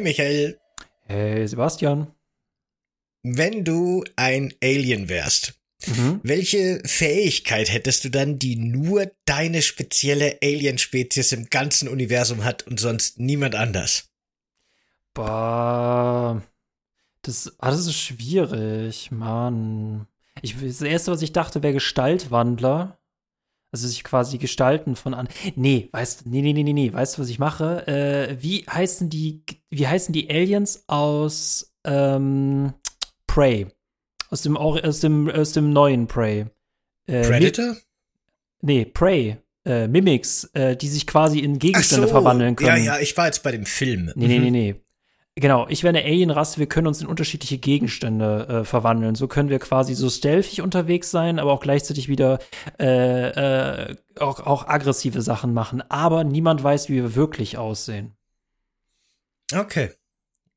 Hey Michael. Hey Sebastian. Wenn du ein Alien wärst, mhm. welche Fähigkeit hättest du dann, die nur deine spezielle Alien-Spezies im ganzen Universum hat und sonst niemand anders? Bah. Das, ah, das ist schwierig, Mann. Ich, das erste, was ich dachte, wäre Gestaltwandler. Also sich quasi gestalten von an. Nee, weißt nee, nee, nee, nee, nee. Weißt du, was ich mache? Äh, wie heißen die, wie heißen die Aliens aus ähm, Prey? Aus dem, aus dem, aus dem neuen Prey. Äh, Predator? Nee, Prey. Äh, Mimics, äh, die sich quasi in Gegenstände so, verwandeln können. Ja, ja, ich war jetzt bei dem Film. Nee, nee, nee, nee. Genau, ich wäre eine Alien-Rasse, wir können uns in unterschiedliche Gegenstände äh, verwandeln. So können wir quasi so stealthig unterwegs sein, aber auch gleichzeitig wieder äh, äh, auch, auch aggressive Sachen machen. Aber niemand weiß, wie wir wirklich aussehen. Okay.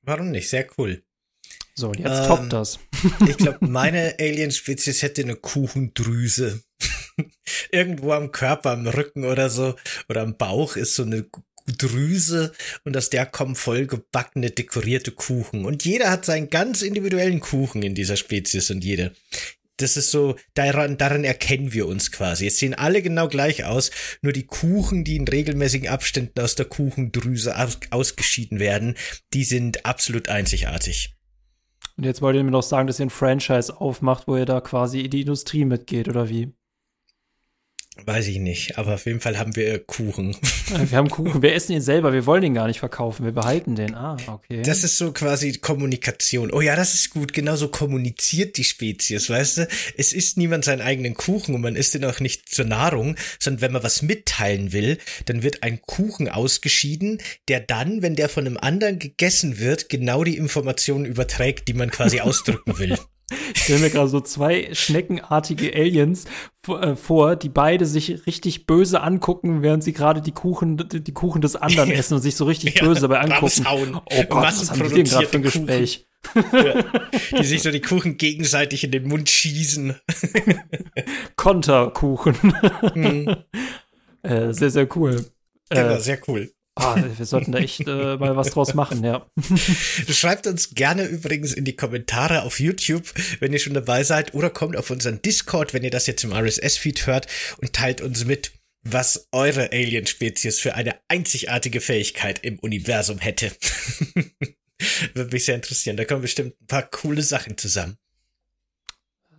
Warum nicht? Sehr cool. So, jetzt ähm, toppt das. ich glaube, meine Alien-Spezies hätte eine Kuchendrüse. Irgendwo am Körper, am Rücken oder so, oder am Bauch ist so eine Drüse und aus der kommen voll gebackene, dekorierte Kuchen. Und jeder hat seinen ganz individuellen Kuchen in dieser Spezies und jede. Das ist so, daran, daran erkennen wir uns quasi. Jetzt sehen alle genau gleich aus, nur die Kuchen, die in regelmäßigen Abständen aus der Kuchendrüse aus, ausgeschieden werden, die sind absolut einzigartig. Und jetzt wollt ihr mir noch sagen, dass ihr ein Franchise aufmacht, wo ihr da quasi in die Industrie mitgeht, oder wie? Weiß ich nicht, aber auf jeden Fall haben wir Kuchen. Wir haben Kuchen, wir essen ihn selber, wir wollen den gar nicht verkaufen, wir behalten den. Ah, okay. Das ist so quasi Kommunikation. Oh ja, das ist gut, genauso kommuniziert die Spezies, weißt du? Es isst niemand seinen eigenen Kuchen und man isst den auch nicht zur Nahrung, sondern wenn man was mitteilen will, dann wird ein Kuchen ausgeschieden, der dann, wenn der von einem anderen gegessen wird, genau die Informationen überträgt, die man quasi ausdrücken will. Ich stelle mir gerade so zwei schneckenartige Aliens äh, vor, die beide sich richtig böse angucken, während sie gerade die Kuchen, die Kuchen des anderen essen und sich so richtig ja, böse dabei angucken. Oh Gott, was haben die denn gerade für ein Gespräch? Ja, die sich so die Kuchen gegenseitig in den Mund schießen. Konterkuchen. Mhm. Äh, sehr, sehr cool. Genau, äh, sehr cool. Ah, wir sollten da echt äh, mal was draus machen, ja. Schreibt uns gerne übrigens in die Kommentare auf YouTube, wenn ihr schon dabei seid, oder kommt auf unseren Discord, wenn ihr das jetzt im RSS-Feed hört und teilt uns mit, was eure Alien-Spezies für eine einzigartige Fähigkeit im Universum hätte. Würde mich sehr interessieren. Da kommen bestimmt ein paar coole Sachen zusammen.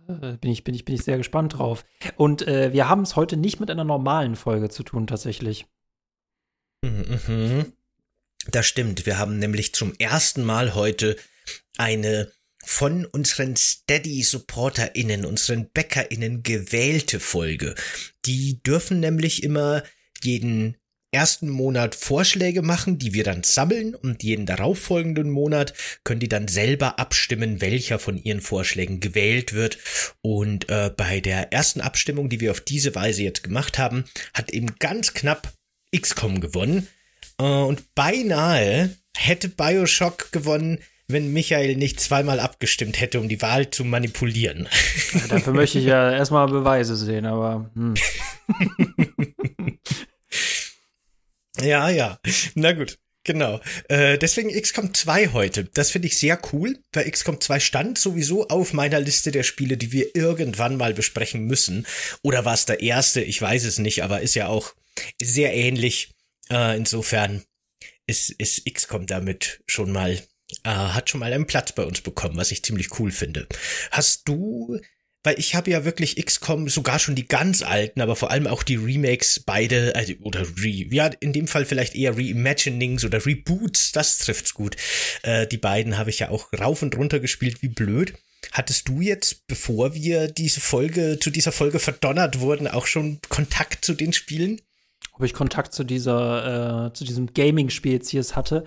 Äh, bin ich, bin ich, bin ich sehr gespannt drauf. Und äh, wir haben es heute nicht mit einer normalen Folge zu tun, tatsächlich. Mhm. Das stimmt. Wir haben nämlich zum ersten Mal heute eine von unseren Steady-SupporterInnen, unseren BäckerInnen gewählte Folge. Die dürfen nämlich immer jeden ersten Monat Vorschläge machen, die wir dann sammeln und jeden darauffolgenden Monat können die dann selber abstimmen, welcher von ihren Vorschlägen gewählt wird. Und äh, bei der ersten Abstimmung, die wir auf diese Weise jetzt gemacht haben, hat eben ganz knapp XCOM gewonnen. Äh, und beinahe hätte Bioshock gewonnen, wenn Michael nicht zweimal abgestimmt hätte, um die Wahl zu manipulieren. Ja, dafür möchte ich ja erstmal Beweise sehen, aber. Hm. ja, ja. Na gut. Genau. Äh, deswegen XCOM 2 heute. Das finde ich sehr cool, weil XCOM 2 stand sowieso auf meiner Liste der Spiele, die wir irgendwann mal besprechen müssen. Oder war es der erste? Ich weiß es nicht, aber ist ja auch sehr ähnlich. Äh, insofern ist, ist XCOM damit schon mal, äh, hat schon mal einen Platz bei uns bekommen, was ich ziemlich cool finde. Hast du, weil ich habe ja wirklich XCOM, sogar schon die ganz alten, aber vor allem auch die Remakes, beide, also, oder Re, ja, in dem Fall vielleicht eher Reimaginings oder Reboots, das trifft's gut. Äh, die beiden habe ich ja auch rauf und runter gespielt, wie blöd. Hattest du jetzt, bevor wir diese Folge, zu dieser Folge verdonnert wurden, auch schon Kontakt zu den Spielen? Ob ich Kontakt zu dieser, äh, zu diesem Gaming-Spezies hatte.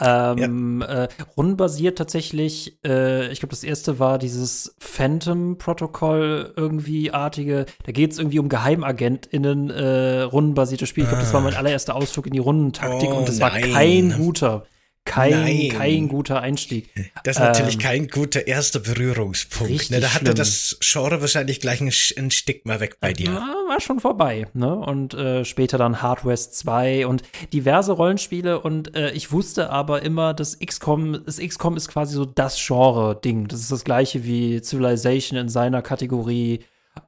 Ähm, ja. äh, rundenbasiert tatsächlich, äh, ich glaube, das erste war dieses Phantom-Protokoll irgendwie artige. Da geht es irgendwie um GeheimagentInnen, äh, rundenbasiertes Spiel. Ich glaube, das war mein allererster Ausflug in die Rundentaktik oh, und das nein. war kein guter kein, kein guter Einstieg. Das ist natürlich ähm, kein guter erster Berührungspunkt. Ne? Da hatte schlimm. das Genre wahrscheinlich gleich ein, ein Stigma weg bei dir. Ja, war schon vorbei. Ne? Und äh, später dann Hard West 2 und diverse Rollenspiele. Und äh, ich wusste aber immer, dass XCOM, das XCOM ist quasi so das Genre-Ding. Das ist das gleiche wie Civilization in seiner Kategorie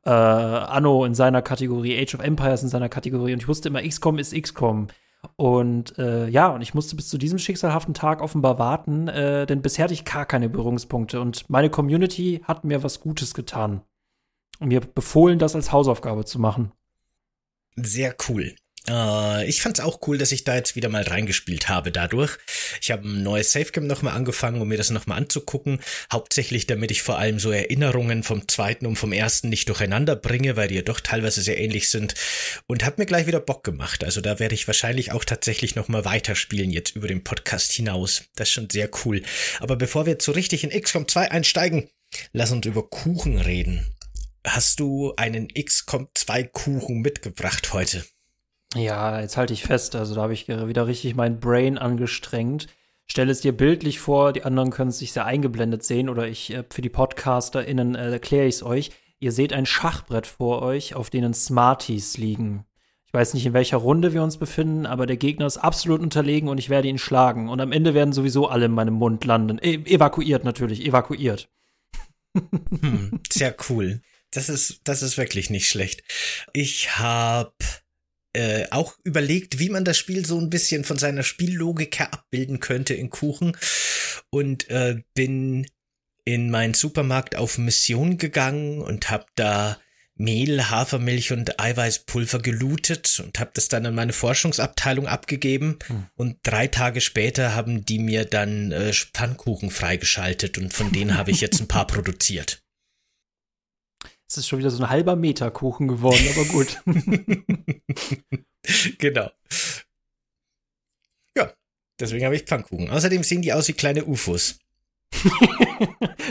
äh, Anno in seiner Kategorie, Age of Empires in seiner Kategorie. Und ich wusste immer, XCOM ist XCOM. Und äh, ja, und ich musste bis zu diesem schicksalhaften Tag offenbar warten, äh, denn bisher hatte ich gar keine Berührungspunkte. Und meine Community hat mir was Gutes getan. Und mir befohlen, das als Hausaufgabe zu machen. Sehr cool. Uh, ich fand's auch cool, dass ich da jetzt wieder mal reingespielt habe dadurch. Ich habe ein neues Safegame nochmal angefangen, um mir das nochmal anzugucken. Hauptsächlich, damit ich vor allem so Erinnerungen vom zweiten und vom ersten nicht durcheinander bringe, weil die ja doch teilweise sehr ähnlich sind. Und hat mir gleich wieder Bock gemacht. Also da werde ich wahrscheinlich auch tatsächlich nochmal weiterspielen jetzt über den Podcast hinaus. Das ist schon sehr cool. Aber bevor wir jetzt so richtig in XCOM 2 einsteigen, lass uns über Kuchen reden. Hast du einen XCOM 2 Kuchen mitgebracht heute? Ja, jetzt halte ich fest. Also da habe ich wieder richtig mein Brain angestrengt. Stell es dir bildlich vor, die anderen können es sich sehr eingeblendet sehen oder ich äh, für die PodcasterInnen äh, erkläre ich es euch. Ihr seht ein Schachbrett vor euch, auf denen Smarties liegen. Ich weiß nicht, in welcher Runde wir uns befinden, aber der Gegner ist absolut unterlegen und ich werde ihn schlagen. Und am Ende werden sowieso alle in meinem Mund landen. E evakuiert natürlich, evakuiert. Hm, sehr cool. Das ist, das ist wirklich nicht schlecht. Ich habe äh, auch überlegt, wie man das Spiel so ein bisschen von seiner Spiellogik her abbilden könnte in Kuchen und äh, bin in meinen Supermarkt auf Mission gegangen und habe da Mehl, Hafermilch und Eiweißpulver gelootet und habe das dann an meine Forschungsabteilung abgegeben. Hm. Und drei Tage später haben die mir dann äh, Pfannkuchen freigeschaltet und von denen habe ich jetzt ein paar produziert. Es ist schon wieder so ein halber Meter Kuchen geworden, aber gut. genau. Ja, deswegen habe ich Pfannkuchen. Außerdem sehen die aus wie kleine UFOs.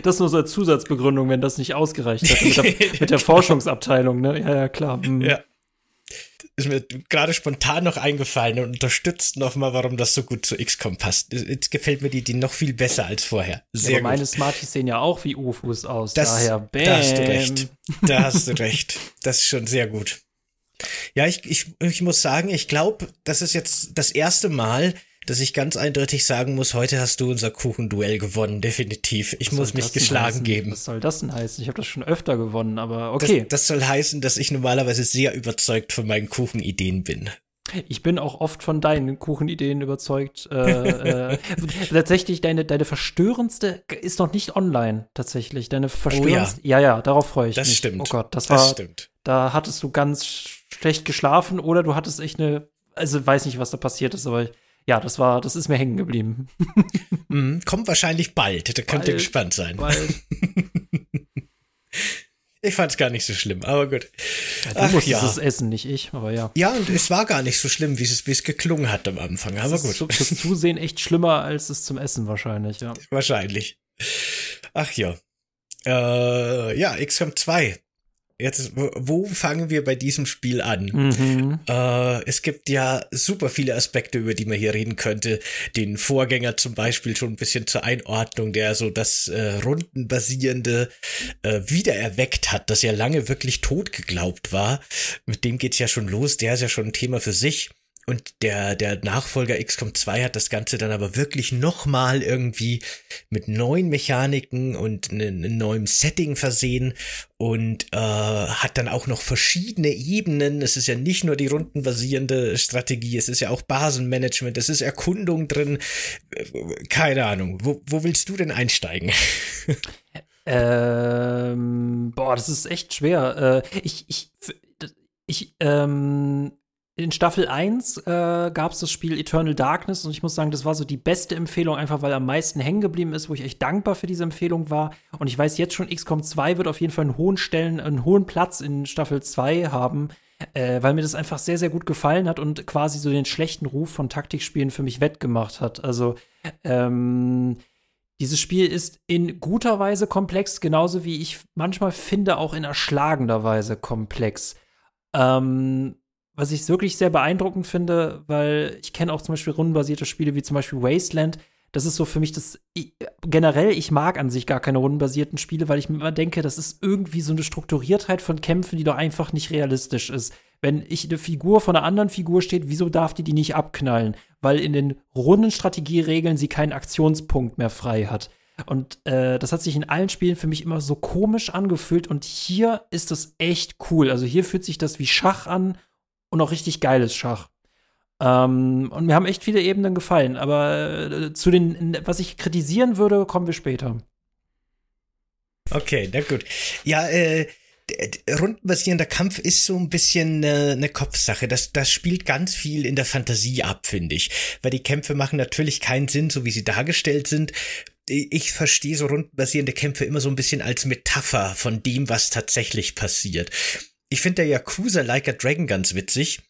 das nur so als Zusatzbegründung, wenn das nicht ausgereicht hat mit der, mit der Forschungsabteilung, ne? Ja, ja, klar. Mhm. Ja ist mir gerade spontan noch eingefallen und unterstützt nochmal, warum das so gut zu XCOM passt. Jetzt gefällt mir die, die noch viel besser als vorher. Sehr ja, aber meine Smarties sehen ja auch wie UFOs aus. Das, Daher, bam. Da hast du recht. Da hast du recht. Das ist schon sehr gut. Ja, ich, ich, ich muss sagen, ich glaube, das ist jetzt das erste Mal, dass ich ganz eindeutig sagen muss, heute hast du unser Kuchenduell gewonnen, definitiv. Ich Was muss mich geschlagen heißen? geben. Was soll das denn heißen? Ich habe das schon öfter gewonnen, aber okay. Das, das, soll heißen, dass ich normalerweise sehr überzeugt von meinen Kuchenideen bin. Ich bin auch oft von deinen Kuchenideen überzeugt. Äh, äh, tatsächlich, deine, deine verstörendste ist noch nicht online, tatsächlich. Deine verstörendste. Oh ja. ja, ja, darauf freue ich das mich. Das stimmt. Oh Gott, das, das war. Stimmt. Da hattest du ganz schlecht geschlafen oder du hattest echt eine. Also weiß nicht, was da passiert ist, aber ja, das war, das ist mir hängen geblieben. mm, kommt wahrscheinlich bald. Da könnt ihr gespannt sein. Bald. ich fand es gar nicht so schlimm, aber gut. Ja, du Ach, musstest ja. es essen, nicht ich, aber ja. Ja, und es war gar nicht so schlimm, wie es, wie es geklungen hat am Anfang, aber das gut. Ist das Zusehen echt schlimmer als es zum Essen wahrscheinlich, ja. Wahrscheinlich. Ach ja. Äh, ja, XCOM 2 Jetzt, wo fangen wir bei diesem Spiel an? Mhm. Äh, es gibt ja super viele Aspekte, über die man hier reden könnte. Den Vorgänger zum Beispiel schon ein bisschen zur Einordnung, der so das äh, rundenbasierende äh, wiedererweckt hat, das ja lange wirklich tot geglaubt war. Mit dem geht's ja schon los. Der ist ja schon ein Thema für sich. Und der, der Nachfolger XCOM 2 hat das Ganze dann aber wirklich nochmal irgendwie mit neuen Mechaniken und einem neuen Setting versehen und äh, hat dann auch noch verschiedene Ebenen. Es ist ja nicht nur die rundenbasierende Strategie, es ist ja auch Basenmanagement, es ist Erkundung drin. Keine Ahnung. Wo, wo willst du denn einsteigen? Ähm, boah, das ist echt schwer. Äh, ich, ich, ich, ähm, in Staffel 1 äh, gab es das Spiel Eternal Darkness und ich muss sagen, das war so die beste Empfehlung, einfach weil am meisten hängen geblieben ist, wo ich echt dankbar für diese Empfehlung war. Und ich weiß jetzt schon, XCOM 2 wird auf jeden Fall einen hohen Stellen, einen hohen Platz in Staffel 2 haben, äh, weil mir das einfach sehr, sehr gut gefallen hat und quasi so den schlechten Ruf von Taktikspielen für mich wettgemacht hat. Also, ähm, dieses Spiel ist in guter Weise komplex, genauso wie ich manchmal finde, auch in erschlagender Weise komplex. Ähm, was ich wirklich sehr beeindruckend finde, weil ich kenne auch zum Beispiel rundenbasierte Spiele wie zum Beispiel Wasteland. das ist so für mich das ich, generell, ich mag an sich gar keine rundenbasierten Spiele, weil ich mir immer denke, das ist irgendwie so eine Strukturiertheit von Kämpfen, die doch einfach nicht realistisch ist. Wenn ich eine Figur von einer anderen Figur steht, wieso darf die die nicht abknallen? Weil in den Rundenstrategieregeln sie keinen Aktionspunkt mehr frei hat. Und äh, das hat sich in allen Spielen für mich immer so komisch angefühlt. Und hier ist das echt cool. Also hier fühlt sich das wie Schach an und auch richtig geiles Schach. Ähm, und mir haben echt viele Ebenen gefallen. Aber äh, zu den, was ich kritisieren würde, kommen wir später. Okay, na gut. Ja, äh, rundenbasierender Kampf ist so ein bisschen äh, eine Kopfsache. Das, das spielt ganz viel in der Fantasie ab, finde ich. Weil die Kämpfe machen natürlich keinen Sinn, so wie sie dargestellt sind. Ich verstehe so rundenbasierende Kämpfe immer so ein bisschen als Metapher von dem, was tatsächlich passiert. Ich finde der Yakuza Like a Dragon ganz witzig,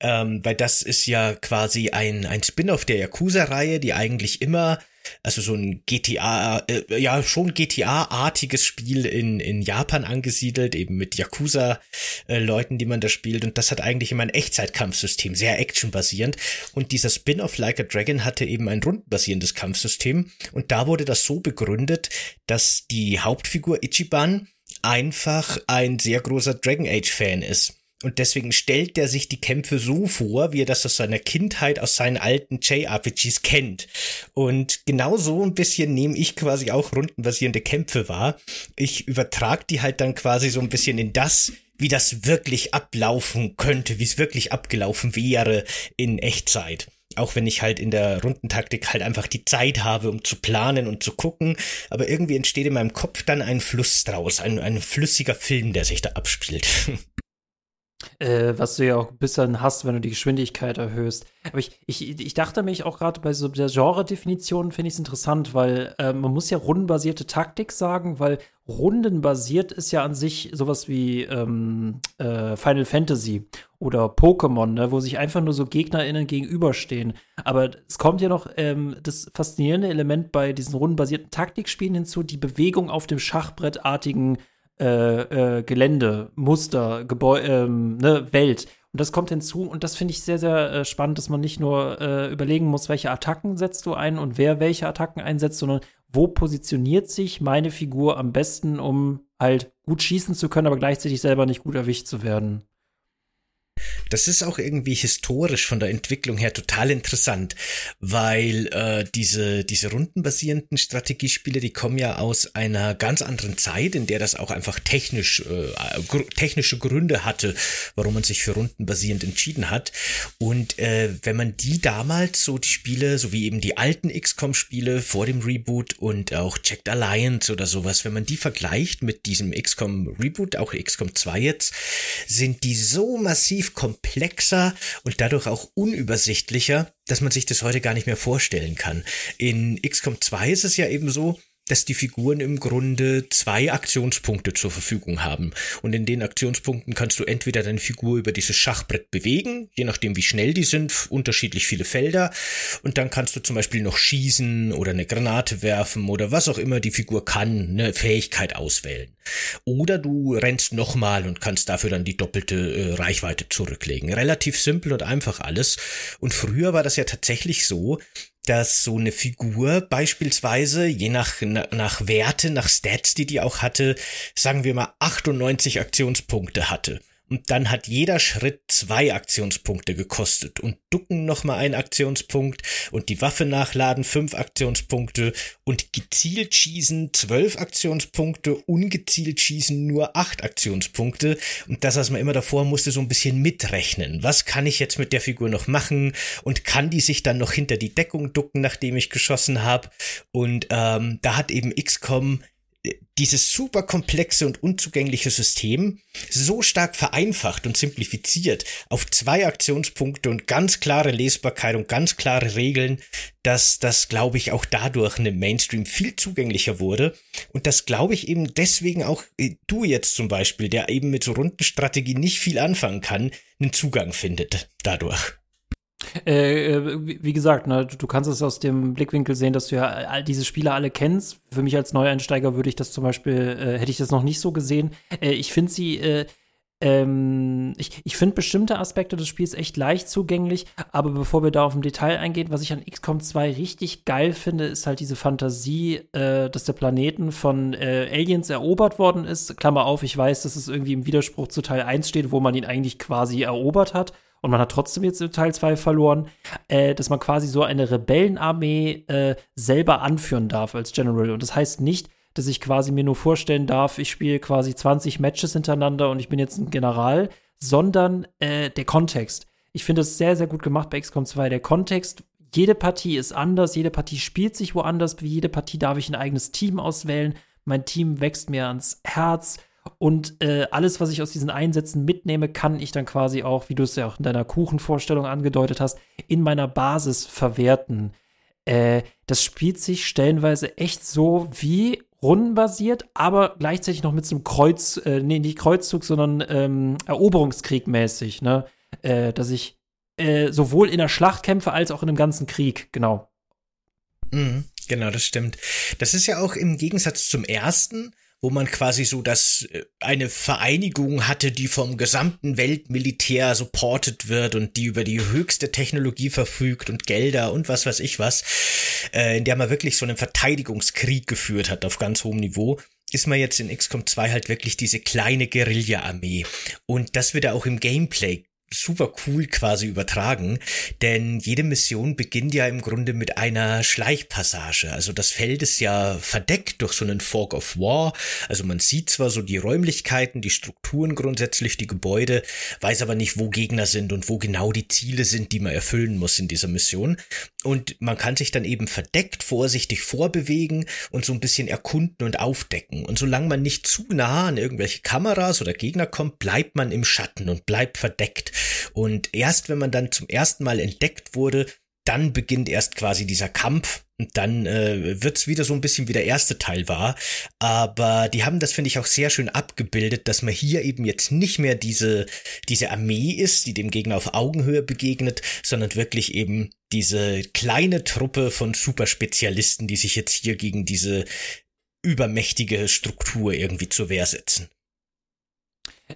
ähm, weil das ist ja quasi ein, ein Spin-off der Yakuza-Reihe, die eigentlich immer, also so ein GTA, äh, ja schon GTA-artiges Spiel in, in Japan angesiedelt, eben mit Yakuza-Leuten, äh, die man da spielt. Und das hat eigentlich immer ein Echtzeitkampfsystem, sehr actionbasierend. Und dieser Spin-off Like a Dragon hatte eben ein rundenbasierendes Kampfsystem. Und da wurde das so begründet, dass die Hauptfigur Ichiban einfach ein sehr großer Dragon Age Fan ist. Und deswegen stellt er sich die Kämpfe so vor, wie er das aus seiner Kindheit, aus seinen alten JRPGs kennt. Und genau so ein bisschen nehme ich quasi auch rundenbasierende Kämpfe wahr. Ich übertrage die halt dann quasi so ein bisschen in das, wie das wirklich ablaufen könnte, wie es wirklich abgelaufen wäre in Echtzeit. Auch wenn ich halt in der Rundentaktik halt einfach die Zeit habe, um zu planen und zu gucken. Aber irgendwie entsteht in meinem Kopf dann ein Fluss draus, ein, ein flüssiger Film, der sich da abspielt. Äh, was du ja auch ein bisschen hast, wenn du die Geschwindigkeit erhöhst. Aber ich, ich, ich dachte mich auch gerade bei so der Genre-Definition finde ich es interessant, weil äh, man muss ja rundenbasierte Taktik sagen, weil rundenbasiert ist ja an sich sowas wie ähm, äh, Final Fantasy oder Pokémon, ne, wo sich einfach nur so GegnerInnen gegenüberstehen. Aber es kommt ja noch ähm, das faszinierende Element bei diesen rundenbasierten Taktikspielen hinzu, die Bewegung auf dem Schachbrettartigen äh, äh, Gelände, Muster, Gebäu ähm, ne, Welt. Und das kommt hinzu und das finde ich sehr, sehr äh, spannend, dass man nicht nur äh, überlegen muss, welche Attacken setzt du ein und wer welche Attacken einsetzt, sondern wo positioniert sich meine Figur am besten, um halt gut schießen zu können, aber gleichzeitig selber nicht gut erwischt zu werden. Das ist auch irgendwie historisch von der Entwicklung her total interessant, weil äh, diese, diese rundenbasierenden Strategiespiele, die kommen ja aus einer ganz anderen Zeit, in der das auch einfach technisch, äh, gr technische Gründe hatte, warum man sich für rundenbasierend entschieden hat. Und äh, wenn man die damals, so die Spiele, so wie eben die alten XCOM-Spiele vor dem Reboot und auch Checked Alliance oder sowas, wenn man die vergleicht mit diesem XCOM Reboot, auch XCOM 2 jetzt, sind die so massiv massiv komplexer und dadurch auch unübersichtlicher, dass man sich das heute gar nicht mehr vorstellen kann. In XCOM 2 ist es ja eben so, dass die Figuren im Grunde zwei Aktionspunkte zur Verfügung haben. Und in den Aktionspunkten kannst du entweder deine Figur über dieses Schachbrett bewegen, je nachdem wie schnell die sind, unterschiedlich viele Felder. Und dann kannst du zum Beispiel noch schießen oder eine Granate werfen oder was auch immer die Figur kann, eine Fähigkeit auswählen. Oder du rennst nochmal und kannst dafür dann die doppelte äh, Reichweite zurücklegen. Relativ simpel und einfach alles. Und früher war das ja tatsächlich so, dass so eine Figur beispielsweise, je nach, nach Werte, nach Stats, die die auch hatte, sagen wir mal 98 Aktionspunkte hatte. Und dann hat jeder Schritt zwei Aktionspunkte gekostet und Ducken nochmal ein Aktionspunkt und die Waffe nachladen fünf Aktionspunkte und gezielt schießen zwölf Aktionspunkte, ungezielt schießen nur acht Aktionspunkte und das, was man immer davor musste, so ein bisschen mitrechnen. Was kann ich jetzt mit der Figur noch machen und kann die sich dann noch hinter die Deckung ducken, nachdem ich geschossen habe? Und ähm, da hat eben XCOM dieses super komplexe und unzugängliche System so stark vereinfacht und simplifiziert auf zwei Aktionspunkte und ganz klare Lesbarkeit und ganz klare Regeln, dass das, glaube ich, auch dadurch eine Mainstream viel zugänglicher wurde. Und das glaube ich eben deswegen auch äh, du jetzt zum Beispiel, der eben mit so Rundenstrategie nicht viel anfangen kann, einen Zugang findet dadurch. Äh, äh wie gesagt, ne, du kannst es aus dem Blickwinkel sehen, dass du ja all diese Spiele alle kennst. Für mich als Neueinsteiger würde ich das zum Beispiel, äh, hätte ich das noch nicht so gesehen. Äh, ich finde sie, äh, Ähm, ich ich finde bestimmte Aspekte des Spiels echt leicht zugänglich, aber bevor wir da auf ein Detail eingehen, was ich an XCOM 2 richtig geil finde, ist halt diese Fantasie, dass der Planeten von Aliens erobert worden ist. Klammer auf, ich weiß, dass es irgendwie im Widerspruch zu Teil 1 steht, wo man ihn eigentlich quasi erobert hat und man hat trotzdem jetzt Teil 2 verloren, äh, dass man quasi so eine Rebellenarmee äh, selber anführen darf als General. Und das heißt nicht, dass ich quasi mir nur vorstellen darf, ich spiele quasi 20 Matches hintereinander und ich bin jetzt ein General, sondern äh, der Kontext. Ich finde es sehr, sehr gut gemacht bei XCOM 2. Der Kontext, jede Partie ist anders, jede Partie spielt sich woanders, wie jede Partie darf ich ein eigenes Team auswählen. Mein Team wächst mir ans Herz. Und äh, alles, was ich aus diesen Einsätzen mitnehme, kann ich dann quasi auch, wie du es ja auch in deiner Kuchenvorstellung angedeutet hast, in meiner Basis verwerten. Äh, das spielt sich stellenweise echt so wie rundenbasiert, aber gleichzeitig noch mit so einem Kreuz, äh, nee, nicht Kreuzzug, sondern ähm, Eroberungskrieg mäßig, ne? Äh, dass ich äh, sowohl in der Schlacht kämpfe als auch in einem ganzen Krieg, genau. Mhm, genau, das stimmt. Das ist ja auch im Gegensatz zum ersten, wo man quasi so das äh, eine Vereinigung hatte, die vom gesamten Weltmilitär supported wird und die über die höchste Technologie verfügt und Gelder und was weiß ich was, äh, in der man wirklich so einen Verteidigungskrieg geführt hat auf ganz hohem Niveau ist man jetzt in XCOM 2 halt wirklich diese kleine Guerilla-Armee. Und das wird ja auch im Gameplay super cool quasi übertragen, denn jede Mission beginnt ja im Grunde mit einer Schleichpassage. Also das Feld ist ja verdeckt durch so einen Fog of War. Also man sieht zwar so die Räumlichkeiten, die Strukturen grundsätzlich, die Gebäude, weiß aber nicht, wo Gegner sind und wo genau die Ziele sind, die man erfüllen muss in dieser Mission. Und man kann sich dann eben verdeckt, vorsichtig vorbewegen und so ein bisschen erkunden und aufdecken. Und solange man nicht zu nah an irgendwelche Kameras oder Gegner kommt, bleibt man im Schatten und bleibt verdeckt. Und erst wenn man dann zum ersten Mal entdeckt wurde, dann beginnt erst quasi dieser Kampf und dann äh, wird's wieder so ein bisschen wie der erste Teil war. Aber die haben das, finde ich, auch sehr schön abgebildet, dass man hier eben jetzt nicht mehr diese, diese Armee ist, die dem Gegner auf Augenhöhe begegnet, sondern wirklich eben diese kleine Truppe von Superspezialisten, die sich jetzt hier gegen diese übermächtige Struktur irgendwie zur Wehr setzen.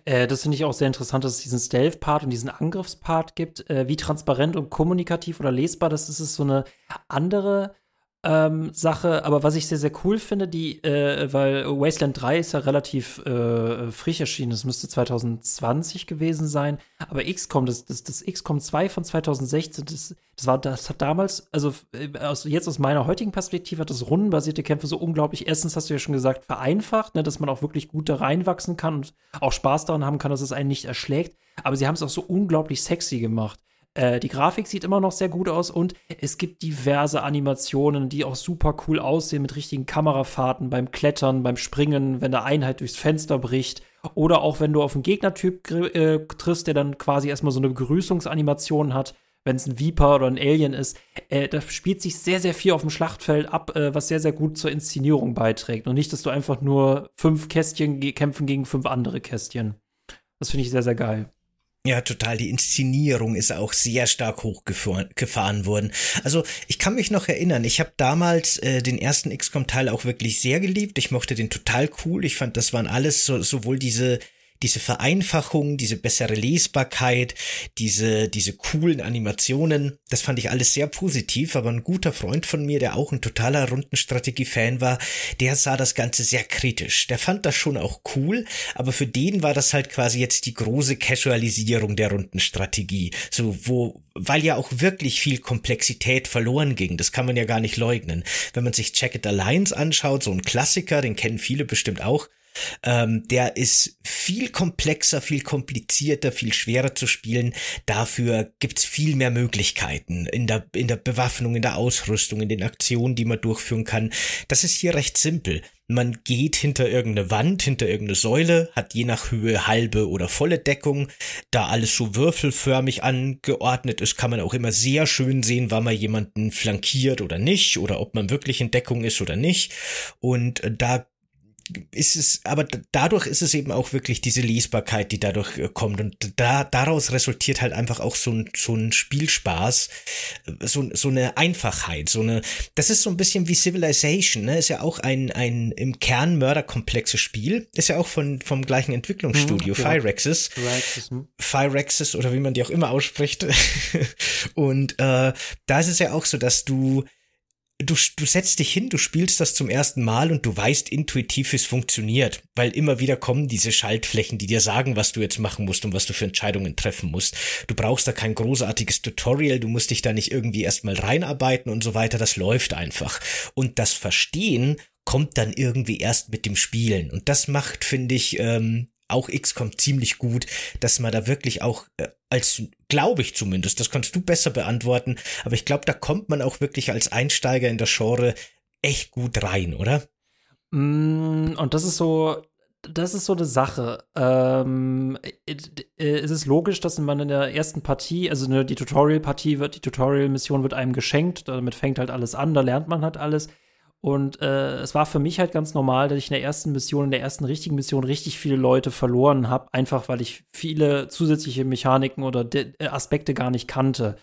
Äh, das finde ich auch sehr interessant, dass es diesen Stealth-Part und diesen Angriffspart gibt. Äh, wie transparent und kommunikativ oder lesbar das ist, ist so eine andere ähm, Sache, aber was ich sehr, sehr cool finde, die, äh, weil Wasteland 3 ist ja relativ äh, frisch erschienen, das müsste 2020 gewesen sein, aber XCOM, das, das, das XCOM 2 von 2016, das, das war, das hat damals, also äh, aus, jetzt aus meiner heutigen Perspektive hat das rundenbasierte Kämpfe so unglaublich, erstens hast du ja schon gesagt, vereinfacht, ne, dass man auch wirklich gut da reinwachsen kann und auch Spaß daran haben kann, dass es einen nicht erschlägt, aber sie haben es auch so unglaublich sexy gemacht. Äh, die Grafik sieht immer noch sehr gut aus und es gibt diverse Animationen, die auch super cool aussehen mit richtigen Kamerafahrten beim Klettern, beim Springen, wenn der Einheit durchs Fenster bricht. Oder auch wenn du auf einen Gegnertyp äh, triffst, der dann quasi erstmal so eine Begrüßungsanimation hat, wenn es ein Viper oder ein Alien ist. Äh, da spielt sich sehr, sehr viel auf dem Schlachtfeld ab, äh, was sehr, sehr gut zur Inszenierung beiträgt. Und nicht, dass du einfach nur fünf Kästchen kämpfen gegen fünf andere Kästchen. Das finde ich sehr, sehr geil. Ja, total. Die Inszenierung ist auch sehr stark hochgefahren worden. Also ich kann mich noch erinnern, ich habe damals äh, den ersten XCOM-Teil auch wirklich sehr geliebt. Ich mochte den total cool. Ich fand, das waren alles so, sowohl diese diese Vereinfachung, diese bessere Lesbarkeit, diese, diese coolen Animationen, das fand ich alles sehr positiv, aber ein guter Freund von mir, der auch ein totaler Rundenstrategie-Fan war, der sah das Ganze sehr kritisch. Der fand das schon auch cool, aber für den war das halt quasi jetzt die große Casualisierung der Rundenstrategie. So, wo, weil ja auch wirklich viel Komplexität verloren ging. Das kann man ja gar nicht leugnen. Wenn man sich Jacket Alliance anschaut, so ein Klassiker, den kennen viele bestimmt auch, ähm, der ist viel komplexer, viel komplizierter, viel schwerer zu spielen. Dafür gibt's viel mehr Möglichkeiten in der, in der Bewaffnung, in der Ausrüstung, in den Aktionen, die man durchführen kann. Das ist hier recht simpel. Man geht hinter irgendeine Wand, hinter irgendeine Säule, hat je nach Höhe halbe oder volle Deckung. Da alles so würfelförmig angeordnet ist, kann man auch immer sehr schön sehen, wann man jemanden flankiert oder nicht oder ob man wirklich in Deckung ist oder nicht. Und äh, da ist es, aber dadurch ist es eben auch wirklich diese Lesbarkeit, die dadurch äh, kommt. Und da, daraus resultiert halt einfach auch so ein, so ein Spielspaß, so, so eine Einfachheit, so eine, das ist so ein bisschen wie Civilization, ne? Ist ja auch ein, ein im Kern mörderkomplexes Spiel. Ist ja auch von, vom gleichen Entwicklungsstudio, mhm, Firexis. Hm. Firexis oder wie man die auch immer ausspricht. Und äh, da ist es ja auch so, dass du du, du setzt dich hin, du spielst das zum ersten Mal und du weißt intuitiv, wie es funktioniert, weil immer wieder kommen diese Schaltflächen, die dir sagen, was du jetzt machen musst und was du für Entscheidungen treffen musst. Du brauchst da kein großartiges Tutorial, du musst dich da nicht irgendwie erstmal reinarbeiten und so weiter, das läuft einfach. Und das Verstehen kommt dann irgendwie erst mit dem Spielen. Und das macht, finde ich, ähm, auch XCOM ziemlich gut, dass man da wirklich auch äh, als glaube ich zumindest, das kannst du besser beantworten, aber ich glaube, da kommt man auch wirklich als Einsteiger in das Genre echt gut rein, oder? Mm, und das ist so, das ist so eine Sache. Ähm, äh, es ist logisch, dass man in der ersten Partie, also ne, die Tutorial-Partie wird, die Tutorial-Mission wird einem geschenkt, damit fängt halt alles an, da lernt man halt alles. Und äh, es war für mich halt ganz normal, dass ich in der ersten Mission, in der ersten richtigen Mission richtig viele Leute verloren habe, einfach weil ich viele zusätzliche Mechaniken oder De äh, Aspekte gar nicht kannte.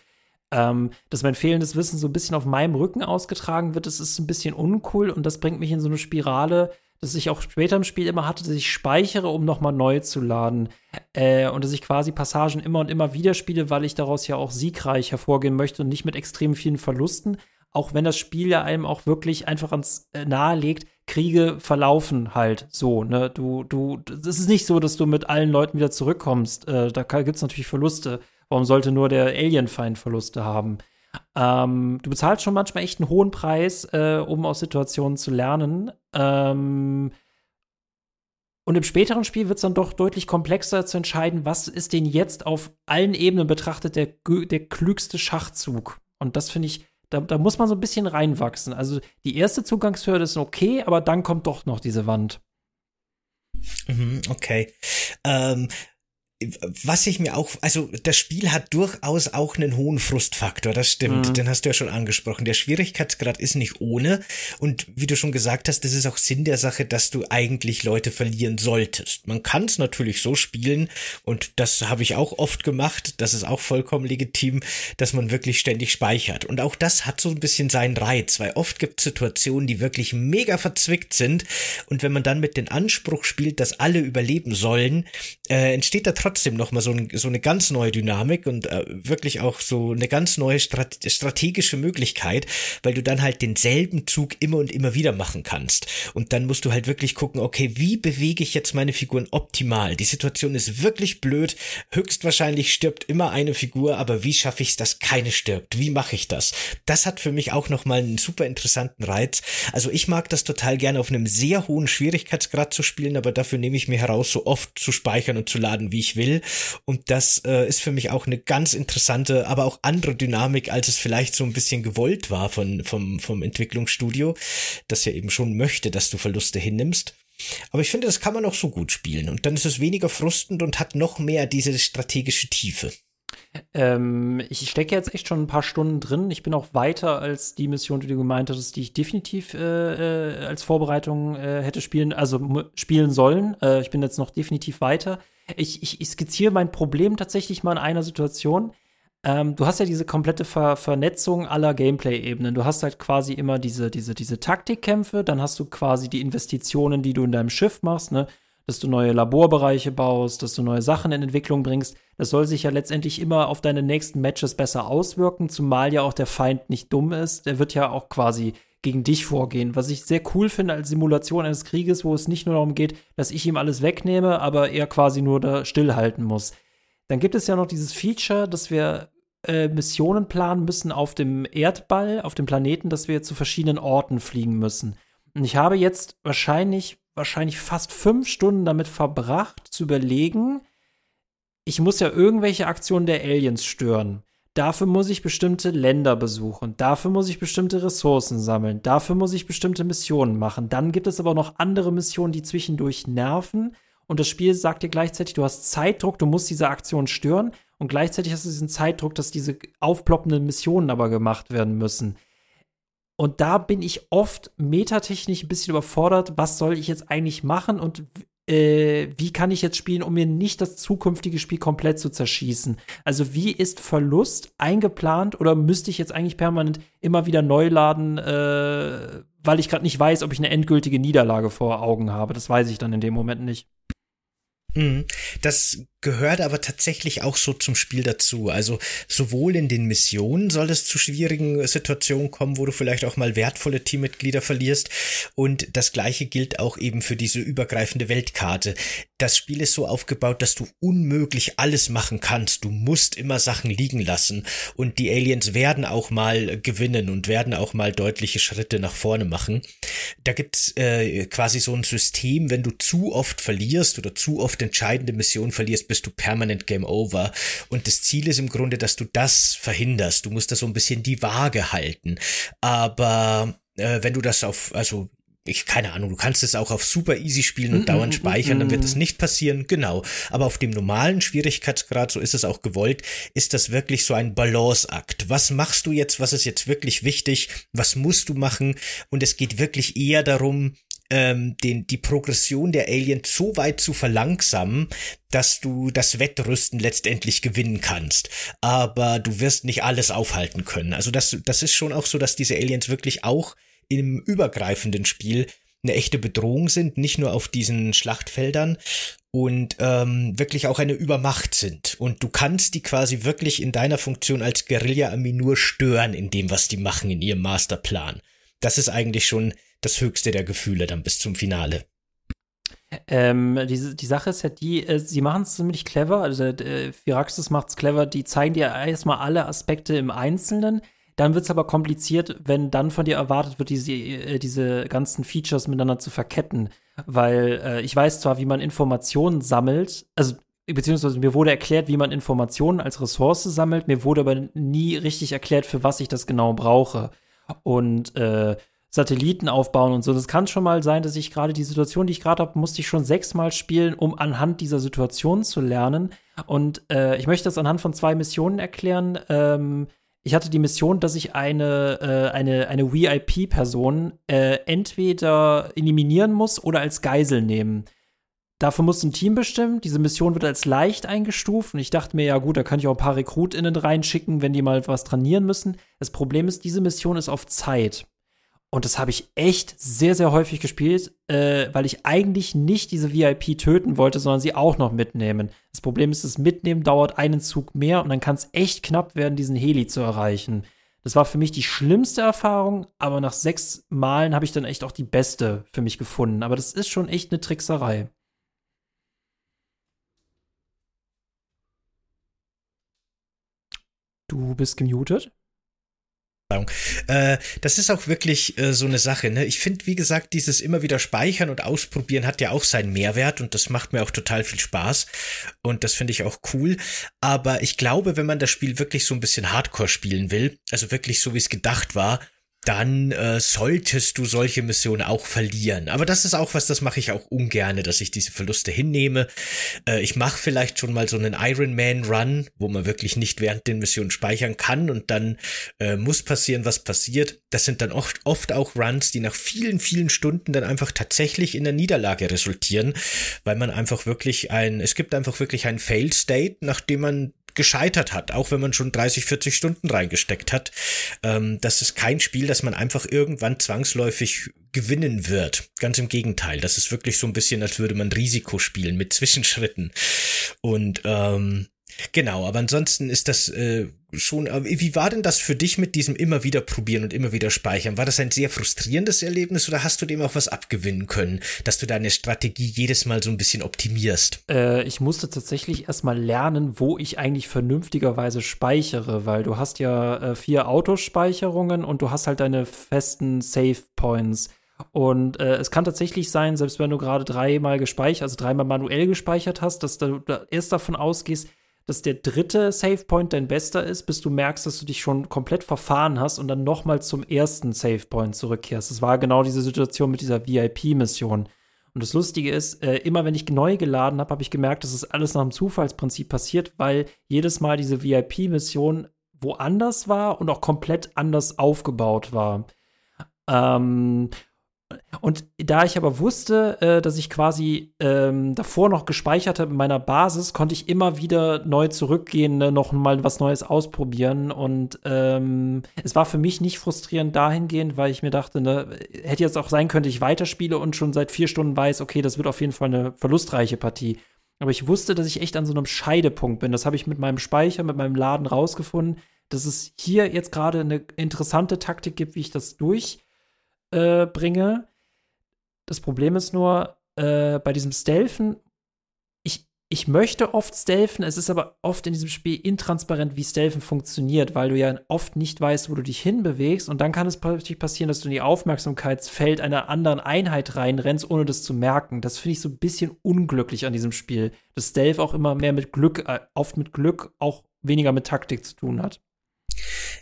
Ähm, dass mein fehlendes Wissen so ein bisschen auf meinem Rücken ausgetragen wird, das ist ein bisschen uncool und das bringt mich in so eine Spirale, dass ich auch später im Spiel immer hatte, dass ich speichere, um nochmal neu zu laden. Äh, und dass ich quasi Passagen immer und immer wieder spiele, weil ich daraus ja auch siegreich hervorgehen möchte und nicht mit extrem vielen Verlusten auch wenn das Spiel ja einem auch wirklich einfach ans äh, nahelegt, Kriege verlaufen halt so, ne? Du, du, es ist nicht so, dass du mit allen Leuten wieder zurückkommst. Äh, da gibt es natürlich Verluste. Warum sollte nur der Alienfeind Verluste haben? Ähm, du bezahlst schon manchmal echt einen hohen Preis, äh, um aus Situationen zu lernen. Ähm, und im späteren Spiel wird es dann doch deutlich komplexer zu entscheiden, was ist denn jetzt auf allen Ebenen betrachtet der, der klügste Schachzug. Und das finde ich da, da muss man so ein bisschen reinwachsen. Also die erste Zugangshürde ist okay, aber dann kommt doch noch diese Wand. Mhm, okay. Ähm, was ich mir auch, also das Spiel hat durchaus auch einen hohen Frustfaktor, das stimmt, mhm. den hast du ja schon angesprochen. Der Schwierigkeitsgrad ist nicht ohne und wie du schon gesagt hast, das ist auch Sinn der Sache, dass du eigentlich Leute verlieren solltest. Man kann es natürlich so spielen und das habe ich auch oft gemacht, das ist auch vollkommen legitim, dass man wirklich ständig speichert. Und auch das hat so ein bisschen seinen Reiz, weil oft gibt es Situationen, die wirklich mega verzwickt sind und wenn man dann mit dem Anspruch spielt, dass alle überleben sollen, äh, entsteht da trotzdem nochmal so, ein, so eine ganz neue Dynamik und äh, wirklich auch so eine ganz neue Strat strategische Möglichkeit, weil du dann halt denselben Zug immer und immer wieder machen kannst. Und dann musst du halt wirklich gucken, okay, wie bewege ich jetzt meine Figuren optimal? Die Situation ist wirklich blöd. Höchstwahrscheinlich stirbt immer eine Figur, aber wie schaffe ich es, dass keine stirbt? Wie mache ich das? Das hat für mich auch nochmal einen super interessanten Reiz. Also ich mag das total gerne auf einem sehr hohen Schwierigkeitsgrad zu spielen, aber dafür nehme ich mir heraus, so oft zu speichern und zu laden, wie ich will. Und das äh, ist für mich auch eine ganz interessante, aber auch andere Dynamik, als es vielleicht so ein bisschen gewollt war von, vom, vom Entwicklungsstudio, das ja eben schon möchte, dass du Verluste hinnimmst. Aber ich finde, das kann man auch so gut spielen. Und dann ist es weniger frustend und hat noch mehr diese strategische Tiefe. Ähm, ich stecke jetzt echt schon ein paar Stunden drin. Ich bin auch weiter als die Mission, die du gemeint hast, die ich definitiv äh, äh, als Vorbereitung äh, hätte spielen, also spielen sollen. Äh, ich bin jetzt noch definitiv weiter. Ich, ich, ich, skizziere mein Problem tatsächlich mal in einer Situation. Ähm, du hast ja diese komplette Ver Vernetzung aller Gameplay-Ebenen. Du hast halt quasi immer diese, diese, diese Taktikkämpfe, dann hast du quasi die Investitionen, die du in deinem Schiff machst, ne? dass du neue Laborbereiche baust, dass du neue Sachen in Entwicklung bringst. Das soll sich ja letztendlich immer auf deine nächsten Matches besser auswirken, zumal ja auch der Feind nicht dumm ist. Der wird ja auch quasi gegen dich vorgehen. Was ich sehr cool finde als Simulation eines Krieges, wo es nicht nur darum geht, dass ich ihm alles wegnehme, aber er quasi nur da stillhalten muss. Dann gibt es ja noch dieses Feature, dass wir äh, Missionen planen müssen auf dem Erdball, auf dem Planeten, dass wir zu verschiedenen Orten fliegen müssen. Und ich habe jetzt wahrscheinlich wahrscheinlich fast fünf Stunden damit verbracht, zu überlegen, ich muss ja irgendwelche Aktionen der Aliens stören. Dafür muss ich bestimmte Länder besuchen. Dafür muss ich bestimmte Ressourcen sammeln. Dafür muss ich bestimmte Missionen machen. Dann gibt es aber noch andere Missionen, die zwischendurch nerven. Und das Spiel sagt dir gleichzeitig, du hast Zeitdruck, du musst diese Aktion stören. Und gleichzeitig hast du diesen Zeitdruck, dass diese aufploppenden Missionen aber gemacht werden müssen Und da bin ich oft metatechnisch ein bisschen überfordert, was soll ich jetzt eigentlich machen und äh, wie kann ich jetzt spielen, um mir nicht das zukünftige Spiel komplett zu zerschießen? Also wie ist Verlust eingeplant oder müsste ich jetzt eigentlich permanent immer wieder neu laden, äh, weil ich gerade nicht weiß, ob ich eine endgültige Niederlage vor Augen habe? Das weiß ich dann in dem Moment nicht. Mhm. Das gehört aber tatsächlich auch so zum Spiel dazu. Also sowohl in den Missionen soll es zu schwierigen Situationen kommen, wo du vielleicht auch mal wertvolle Teammitglieder verlierst. Und das gleiche gilt auch eben für diese übergreifende Weltkarte. Das Spiel ist so aufgebaut, dass du unmöglich alles machen kannst. Du musst immer Sachen liegen lassen. Und die Aliens werden auch mal gewinnen und werden auch mal deutliche Schritte nach vorne machen. Da gibt's äh, quasi so ein System, wenn du zu oft verlierst oder zu oft entscheidende Missionen verlierst, bist du permanent Game Over. Und das Ziel ist im Grunde, dass du das verhinderst. Du musst da so ein bisschen die Waage halten. Aber äh, wenn du das auf, also ich keine Ahnung, du kannst es auch auf super easy spielen und mm -mm, dauernd speichern, dann wird das nicht passieren. Genau. Aber auf dem normalen Schwierigkeitsgrad, so ist es auch gewollt, ist das wirklich so ein Balanceakt. Was machst du jetzt? Was ist jetzt wirklich wichtig? Was musst du machen? Und es geht wirklich eher darum, ähm, den, die Progression der Aliens so weit zu verlangsamen, dass du das Wettrüsten letztendlich gewinnen kannst. Aber du wirst nicht alles aufhalten können. Also das, das ist schon auch so, dass diese Aliens wirklich auch im übergreifenden Spiel eine echte Bedrohung sind, nicht nur auf diesen Schlachtfeldern und ähm, wirklich auch eine Übermacht sind. Und du kannst die quasi wirklich in deiner Funktion als Guerilla-Armee nur stören in dem, was die machen in ihrem Masterplan. Das ist eigentlich schon das höchste der Gefühle dann bis zum Finale. Ähm, die, die Sache ist ja die, äh, sie machen es ziemlich clever, also äh, Firaxis macht es clever, die zeigen dir erstmal alle Aspekte im Einzelnen, dann wird es aber kompliziert, wenn dann von dir erwartet wird, diese, äh, diese ganzen Features miteinander zu verketten. Weil äh, ich weiß zwar, wie man Informationen sammelt, also beziehungsweise mir wurde erklärt, wie man Informationen als Ressource sammelt, mir wurde aber nie richtig erklärt, für was ich das genau brauche. Und äh, Satelliten aufbauen und so. Das kann schon mal sein, dass ich gerade die Situation, die ich gerade habe, musste ich schon sechsmal spielen, um anhand dieser Situation zu lernen. Und äh, ich möchte das anhand von zwei Missionen erklären. Ähm, ich hatte die Mission, dass ich eine, äh, eine, eine VIP-Person äh, entweder eliminieren muss oder als Geisel nehmen. Dafür muss ein Team bestimmen. Diese Mission wird als leicht eingestuft. Und ich dachte mir, ja gut, da kann ich auch ein paar RekrutInnen reinschicken, wenn die mal was trainieren müssen. Das Problem ist, diese Mission ist auf Zeit. Und das habe ich echt sehr, sehr häufig gespielt, äh, weil ich eigentlich nicht diese VIP töten wollte, sondern sie auch noch mitnehmen. Das Problem ist, das Mitnehmen dauert einen Zug mehr und dann kann es echt knapp werden, diesen Heli zu erreichen. Das war für mich die schlimmste Erfahrung, aber nach sechs Malen habe ich dann echt auch die beste für mich gefunden. Aber das ist schon echt eine Trickserei. Du bist gemutet? Äh, das ist auch wirklich äh, so eine Sache. Ne? Ich finde, wie gesagt, dieses immer wieder speichern und ausprobieren hat ja auch seinen Mehrwert und das macht mir auch total viel Spaß und das finde ich auch cool. Aber ich glaube, wenn man das Spiel wirklich so ein bisschen Hardcore spielen will, also wirklich so wie es gedacht war, dann äh, solltest du solche Missionen auch verlieren. Aber das ist auch was, das mache ich auch ungerne, dass ich diese Verluste hinnehme. Äh, ich mache vielleicht schon mal so einen Iron Man Run, wo man wirklich nicht während den Missionen speichern kann und dann äh, muss passieren, was passiert. Das sind dann oft, oft auch Runs, die nach vielen, vielen Stunden dann einfach tatsächlich in der Niederlage resultieren, weil man einfach wirklich ein, es gibt einfach wirklich ein Failed State, nachdem man gescheitert hat, auch wenn man schon 30, 40 Stunden reingesteckt hat. Ähm, das ist kein Spiel, das man einfach irgendwann zwangsläufig gewinnen wird. Ganz im Gegenteil. Das ist wirklich so ein bisschen, als würde man Risiko spielen mit Zwischenschritten. Und ähm, Genau, aber ansonsten ist das äh, schon. Wie war denn das für dich mit diesem immer wieder probieren und immer wieder speichern? War das ein sehr frustrierendes Erlebnis oder hast du dem auch was abgewinnen können, dass du deine Strategie jedes Mal so ein bisschen optimierst? Äh, ich musste tatsächlich erstmal lernen, wo ich eigentlich vernünftigerweise speichere, weil du hast ja äh, vier Autospeicherungen und du hast halt deine festen Save Points. Und äh, es kann tatsächlich sein, selbst wenn du gerade dreimal gespeichert, also dreimal manuell gespeichert hast, dass du da erst davon ausgehst, dass der dritte Save Point dein bester ist, bis du merkst, dass du dich schon komplett verfahren hast und dann nochmal zum ersten Save Point zurückkehrst. Das war genau diese Situation mit dieser VIP-Mission. Und das Lustige ist, äh, immer wenn ich neu geladen habe, habe ich gemerkt, dass es das alles nach dem Zufallsprinzip passiert, weil jedes Mal diese VIP-Mission woanders war und auch komplett anders aufgebaut war. Ähm, und da ich aber wusste, äh, dass ich quasi ähm, davor noch gespeichert habe in meiner Basis, konnte ich immer wieder neu zurückgehen, ne, noch mal was Neues ausprobieren. Und ähm, es war für mich nicht frustrierend dahingehend, weil ich mir dachte, ne, hätte jetzt auch sein können, ich weiterspiele und schon seit vier Stunden weiß, okay, das wird auf jeden Fall eine verlustreiche Partie. Aber ich wusste, dass ich echt an so einem Scheidepunkt bin. Das habe ich mit meinem Speicher, mit meinem Laden rausgefunden, dass es hier jetzt gerade eine interessante Taktik gibt, wie ich das durch äh, bringe. Das Problem ist nur, äh, bei diesem Stealthen, ich, ich möchte oft stealthen, es ist aber oft in diesem Spiel intransparent, wie Stealthen funktioniert, weil du ja oft nicht weißt, wo du dich hinbewegst und dann kann es plötzlich passieren, dass du in die Aufmerksamkeitsfeld einer anderen Einheit reinrennst, ohne das zu merken. Das finde ich so ein bisschen unglücklich an diesem Spiel. Dass Stealth auch immer mehr mit Glück, äh, oft mit Glück, auch weniger mit Taktik zu tun hat.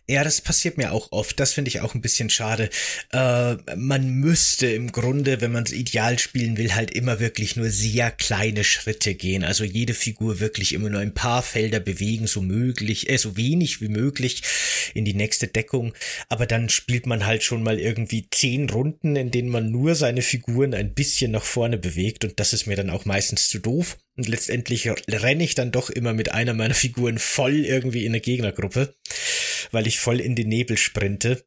Ja, das passiert mir auch oft. Das finde ich auch ein bisschen schade. Äh, man müsste im Grunde, wenn man es ideal spielen will, halt immer wirklich nur sehr kleine Schritte gehen. Also jede Figur wirklich immer nur ein paar Felder bewegen, so möglich, äh, so wenig wie möglich in die nächste Deckung. Aber dann spielt man halt schon mal irgendwie zehn Runden, in denen man nur seine Figuren ein bisschen nach vorne bewegt. Und das ist mir dann auch meistens zu doof. Und letztendlich renne ich dann doch immer mit einer meiner Figuren voll irgendwie in eine Gegnergruppe, weil ich voll in den Nebel sprinte.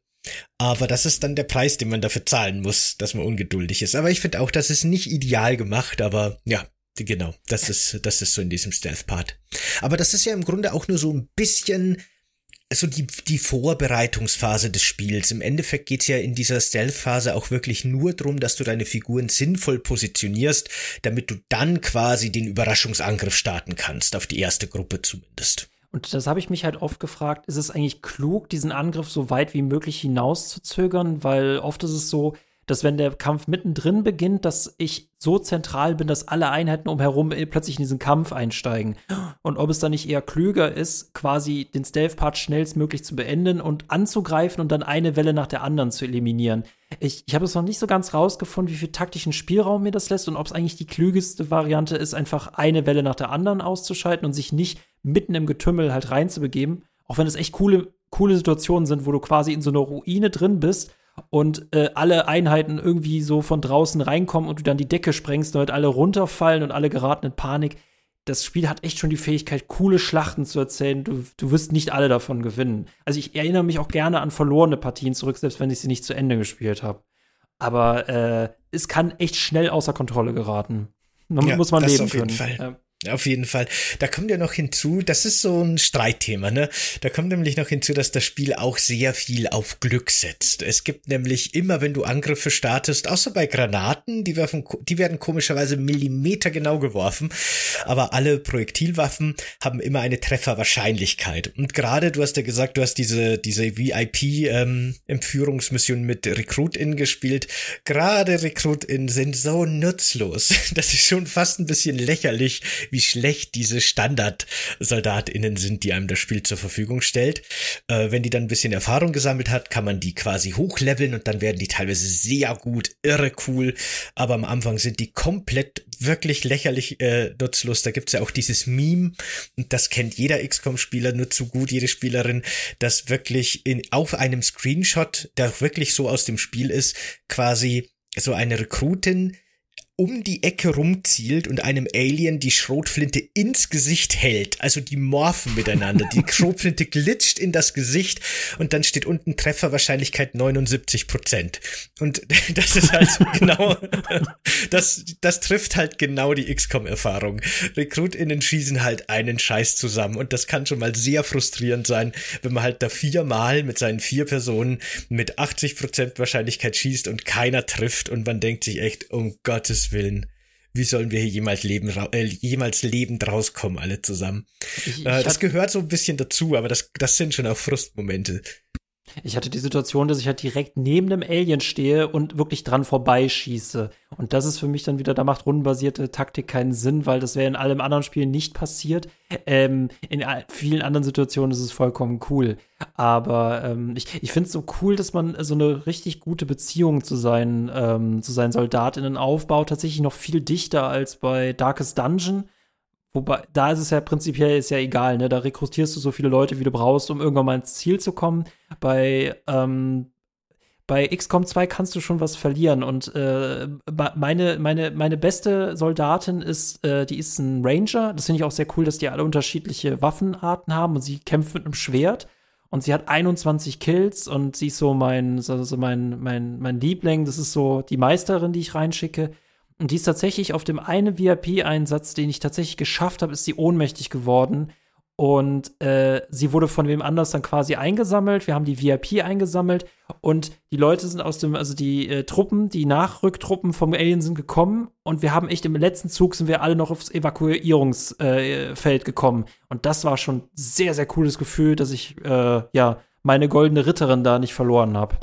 Aber das ist dann der Preis, den man dafür zahlen muss, dass man ungeduldig ist. Aber ich finde auch, das ist nicht ideal gemacht, aber ja, genau, das ist, das ist so in diesem Stealth-Part. Aber das ist ja im Grunde auch nur so ein bisschen so die, die Vorbereitungsphase des Spiels. Im Endeffekt geht's ja in dieser Stealth-Phase auch wirklich nur darum, dass du deine Figuren sinnvoll positionierst, damit du dann quasi den Überraschungsangriff starten kannst, auf die erste Gruppe zumindest. Und das habe ich mich halt oft gefragt, ist es eigentlich klug, diesen Angriff so weit wie möglich hinauszuzögern? Weil oft ist es so, dass wenn der Kampf mittendrin beginnt, dass ich so zentral bin, dass alle Einheiten umherum plötzlich in diesen Kampf einsteigen. Und ob es dann nicht eher klüger ist, quasi den Stealth-Part schnellstmöglich zu beenden und anzugreifen und dann eine Welle nach der anderen zu eliminieren. Ich, ich habe es noch nicht so ganz rausgefunden, wie viel taktischen Spielraum mir das lässt und ob es eigentlich die klügeste Variante ist, einfach eine Welle nach der anderen auszuschalten und sich nicht mitten im Getümmel halt reinzubegeben. Auch wenn es echt coole, coole Situationen sind, wo du quasi in so einer Ruine drin bist und äh, alle Einheiten irgendwie so von draußen reinkommen und du dann die Decke sprengst und halt alle runterfallen und alle geraten in Panik. Das Spiel hat echt schon die Fähigkeit, coole Schlachten zu erzählen. Du, du wirst nicht alle davon gewinnen. Also ich erinnere mich auch gerne an verlorene Partien zurück, selbst wenn ich sie nicht zu Ende gespielt habe. Aber äh, es kann echt schnell außer Kontrolle geraten. Da ja, muss man leben auf jeden können. Fall. Ja. Auf jeden Fall. Da kommt ja noch hinzu, das ist so ein Streitthema, ne? Da kommt nämlich noch hinzu, dass das Spiel auch sehr viel auf Glück setzt. Es gibt nämlich immer, wenn du Angriffe startest, außer bei Granaten, die, werfen, die werden komischerweise millimetergenau geworfen, aber alle Projektilwaffen haben immer eine Trefferwahrscheinlichkeit. Und gerade, du hast ja gesagt, du hast diese, diese VIP-Entführungsmission ähm, mit Recruit-In gespielt. Gerade Recruit-In sind so nutzlos. Das ist schon fast ein bisschen lächerlich wie schlecht diese StandardsoldatInnen sind, die einem das Spiel zur Verfügung stellt. Äh, wenn die dann ein bisschen Erfahrung gesammelt hat, kann man die quasi hochleveln und dann werden die teilweise sehr gut, irre cool. Aber am Anfang sind die komplett wirklich lächerlich äh, nutzlos. Da gibt's ja auch dieses Meme, und das kennt jeder XCOM-Spieler nur zu gut, jede Spielerin, dass wirklich in, auf einem Screenshot, der wirklich so aus dem Spiel ist, quasi so eine Rekrutin um die Ecke rumzielt und einem Alien die Schrotflinte ins Gesicht hält. Also die morphen miteinander. Die Schrotflinte glitscht in das Gesicht und dann steht unten Trefferwahrscheinlichkeit 79 Prozent. Und das ist halt genau, das, das trifft halt genau die XCOM-Erfahrung. RekrutInnen schießen halt einen Scheiß zusammen und das kann schon mal sehr frustrierend sein, wenn man halt da viermal mit seinen vier Personen mit 80 Prozent Wahrscheinlichkeit schießt und keiner trifft und man denkt sich echt, um Gottes Willen, wie sollen wir hier jemals, leben, äh, jemals lebend rauskommen, alle zusammen? Ich, ich äh, das gehört so ein bisschen dazu, aber das, das sind schon auch Frustmomente. Ich hatte die Situation, dass ich halt direkt neben dem Alien stehe und wirklich dran vorbeischieße. Und das ist für mich dann wieder, da macht rundenbasierte Taktik keinen Sinn, weil das wäre in allem anderen Spielen nicht passiert. Ähm, in vielen anderen Situationen ist es vollkommen cool. Aber ähm, ich, ich finde es so cool, dass man so eine richtig gute Beziehung zu seinen, ähm, zu seinen SoldatInnen aufbaut. Tatsächlich noch viel dichter als bei Darkest Dungeon Wobei, da ist es ja prinzipiell ist ja egal, ne? Da rekrutierst du so viele Leute, wie du brauchst, um irgendwann mal ins Ziel zu kommen. Bei, ähm, bei XCOM 2 kannst du schon was verlieren. Und äh, meine, meine, meine beste Soldatin ist, äh, die ist ein Ranger. Das finde ich auch sehr cool, dass die alle unterschiedliche Waffenarten haben und sie kämpft mit einem Schwert. Und sie hat 21 Kills und sie ist so mein, so, mein, mein, mein Liebling. Das ist so die Meisterin, die ich reinschicke. Und die ist tatsächlich auf dem einen VIP-Einsatz, den ich tatsächlich geschafft habe, ist sie ohnmächtig geworden. Und äh, sie wurde von wem anders dann quasi eingesammelt. Wir haben die VIP eingesammelt und die Leute sind aus dem, also die äh, Truppen, die Nachrücktruppen vom Alien sind gekommen und wir haben echt im letzten Zug sind wir alle noch aufs Evakuierungsfeld äh, gekommen. Und das war schon sehr, sehr cooles Gefühl, dass ich äh, ja meine goldene Ritterin da nicht verloren habe.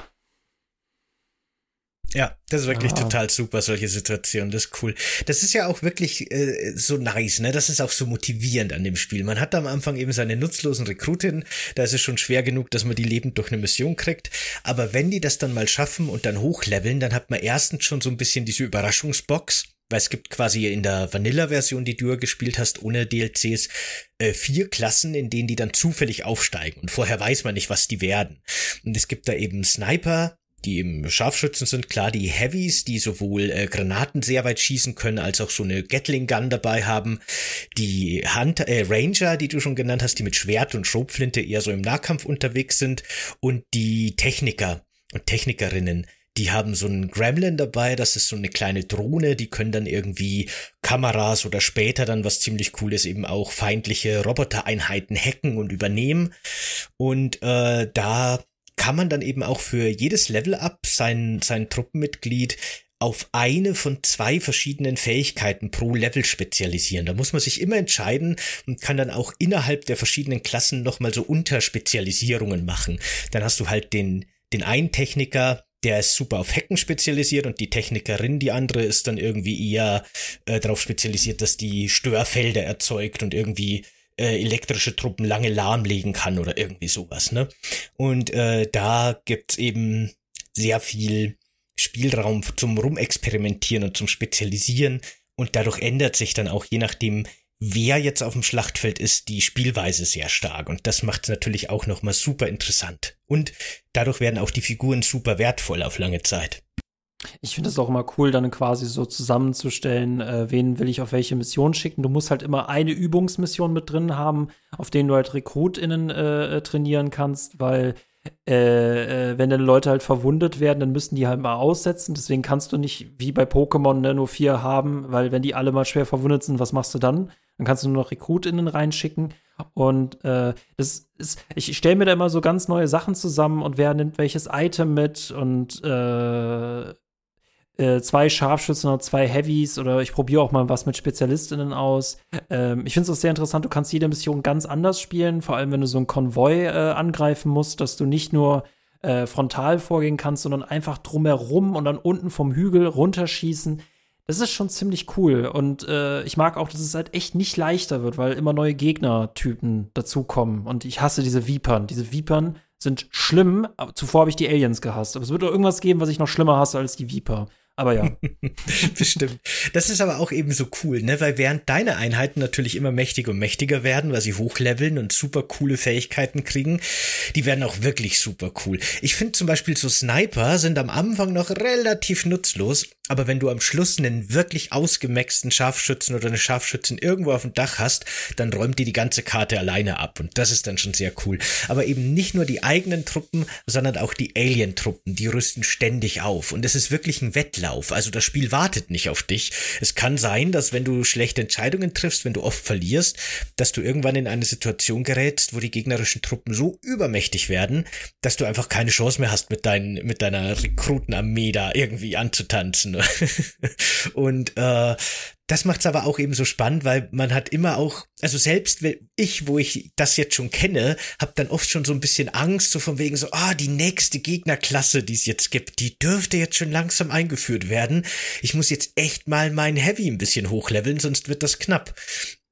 Ja, das ist wirklich ah. total super, solche Situationen. Das ist cool. Das ist ja auch wirklich äh, so nice, ne? Das ist auch so motivierend an dem Spiel. Man hat am Anfang eben seine nutzlosen Rekrutinnen. Da ist es schon schwer genug, dass man die lebend durch eine Mission kriegt. Aber wenn die das dann mal schaffen und dann hochleveln, dann hat man erstens schon so ein bisschen diese Überraschungsbox. Weil es gibt quasi in der Vanilla-Version, die du gespielt hast, ohne DLCs, äh, vier Klassen, in denen die dann zufällig aufsteigen. Und vorher weiß man nicht, was die werden. Und es gibt da eben Sniper, die im Scharfschützen sind, klar die Heavies, die sowohl äh, Granaten sehr weit schießen können, als auch so eine Gatling Gun dabei haben, die Hunter, äh, Ranger, die du schon genannt hast, die mit Schwert und Schrotflinte eher so im Nahkampf unterwegs sind und die Techniker und Technikerinnen, die haben so einen Gremlin dabei, das ist so eine kleine Drohne, die können dann irgendwie Kameras oder später dann, was ziemlich cool ist, eben auch feindliche Robotereinheiten hacken und übernehmen. Und äh, da kann man dann eben auch für jedes Level-Up sein, sein Truppenmitglied auf eine von zwei verschiedenen Fähigkeiten pro Level spezialisieren. Da muss man sich immer entscheiden und kann dann auch innerhalb der verschiedenen Klassen nochmal so Unterspezialisierungen machen. Dann hast du halt den, den einen Techniker, der ist super auf Hacken spezialisiert und die Technikerin, die andere, ist dann irgendwie eher äh, darauf spezialisiert, dass die Störfelder erzeugt und irgendwie äh, elektrische Truppen lange lahmlegen kann oder irgendwie sowas, ne? Und äh, da gibt's eben sehr viel Spielraum zum Rumexperimentieren und zum Spezialisieren und dadurch ändert sich dann auch je nachdem, wer jetzt auf dem Schlachtfeld ist, die Spielweise sehr stark und das macht es natürlich auch nochmal super interessant und dadurch werden auch die Figuren super wertvoll auf lange Zeit. Ich finde es auch immer cool, dann quasi so zusammenzustellen, äh, wen will ich auf welche Mission schicken. Du musst halt immer eine Übungsmission mit drin haben, auf denen du halt RekrutInnen äh, äh, trainieren kannst, weil äh, äh, wenn dann Leute halt verwundet werden, dann müssen die halt mal aussetzen. Deswegen kannst du nicht wie bei Pokémon ne, nur vier haben, weil wenn die alle mal schwer verwundet sind, was machst du dann? Dann kannst du nur noch RekrutInnen reinschicken. Und äh, das ist, ich stelle mir da immer so ganz neue Sachen zusammen und wer nimmt welches Item mit und äh, zwei Scharfschützen oder zwei Heavies oder ich probiere auch mal was mit Spezialistinnen aus. Ähm, ich finde es auch sehr interessant, du kannst jede Mission ganz anders spielen, vor allem wenn du so einen Konvoi äh, angreifen musst, dass du nicht nur äh, frontal vorgehen kannst, sondern einfach drumherum und dann unten vom Hügel runterschießen. Das ist schon ziemlich cool und äh, ich mag auch, dass es halt echt nicht leichter wird, weil immer neue Gegnertypen dazukommen und ich hasse diese Vipern. Diese Vipern sind schlimm. Zuvor habe ich die Aliens gehasst. Aber es wird doch irgendwas geben, was ich noch schlimmer hasse als die Viper. Aber ja. Bestimmt. Das ist aber auch eben so cool, ne? Weil während deine Einheiten natürlich immer mächtiger und mächtiger werden, weil sie hochleveln und super coole Fähigkeiten kriegen, die werden auch wirklich super cool. Ich finde zum Beispiel so Sniper sind am Anfang noch relativ nutzlos, aber wenn du am Schluss einen wirklich ausgemaxten Scharfschützen oder eine Scharfschützen irgendwo auf dem Dach hast, dann räumt die die ganze Karte alleine ab und das ist dann schon sehr cool. Aber eben nicht nur die eigenen Truppen, sondern auch die Alien-Truppen, die rüsten ständig auf und es ist wirklich ein Wettlauf. Also das Spiel wartet nicht auf dich. Es kann sein, dass wenn du schlechte Entscheidungen triffst, wenn du oft verlierst, dass du irgendwann in eine Situation gerätst, wo die gegnerischen Truppen so übermächtig werden, dass du einfach keine Chance mehr hast, mit, dein, mit deiner Rekrutenarmee da irgendwie anzutanzen. Und äh, das macht's aber auch eben so spannend, weil man hat immer auch, also selbst ich, wo ich das jetzt schon kenne, habe dann oft schon so ein bisschen Angst, so von wegen so, ah, die nächste Gegnerklasse, die es jetzt gibt, die dürfte jetzt schon langsam eingeführt werden. Ich muss jetzt echt mal mein Heavy ein bisschen hochleveln, sonst wird das knapp.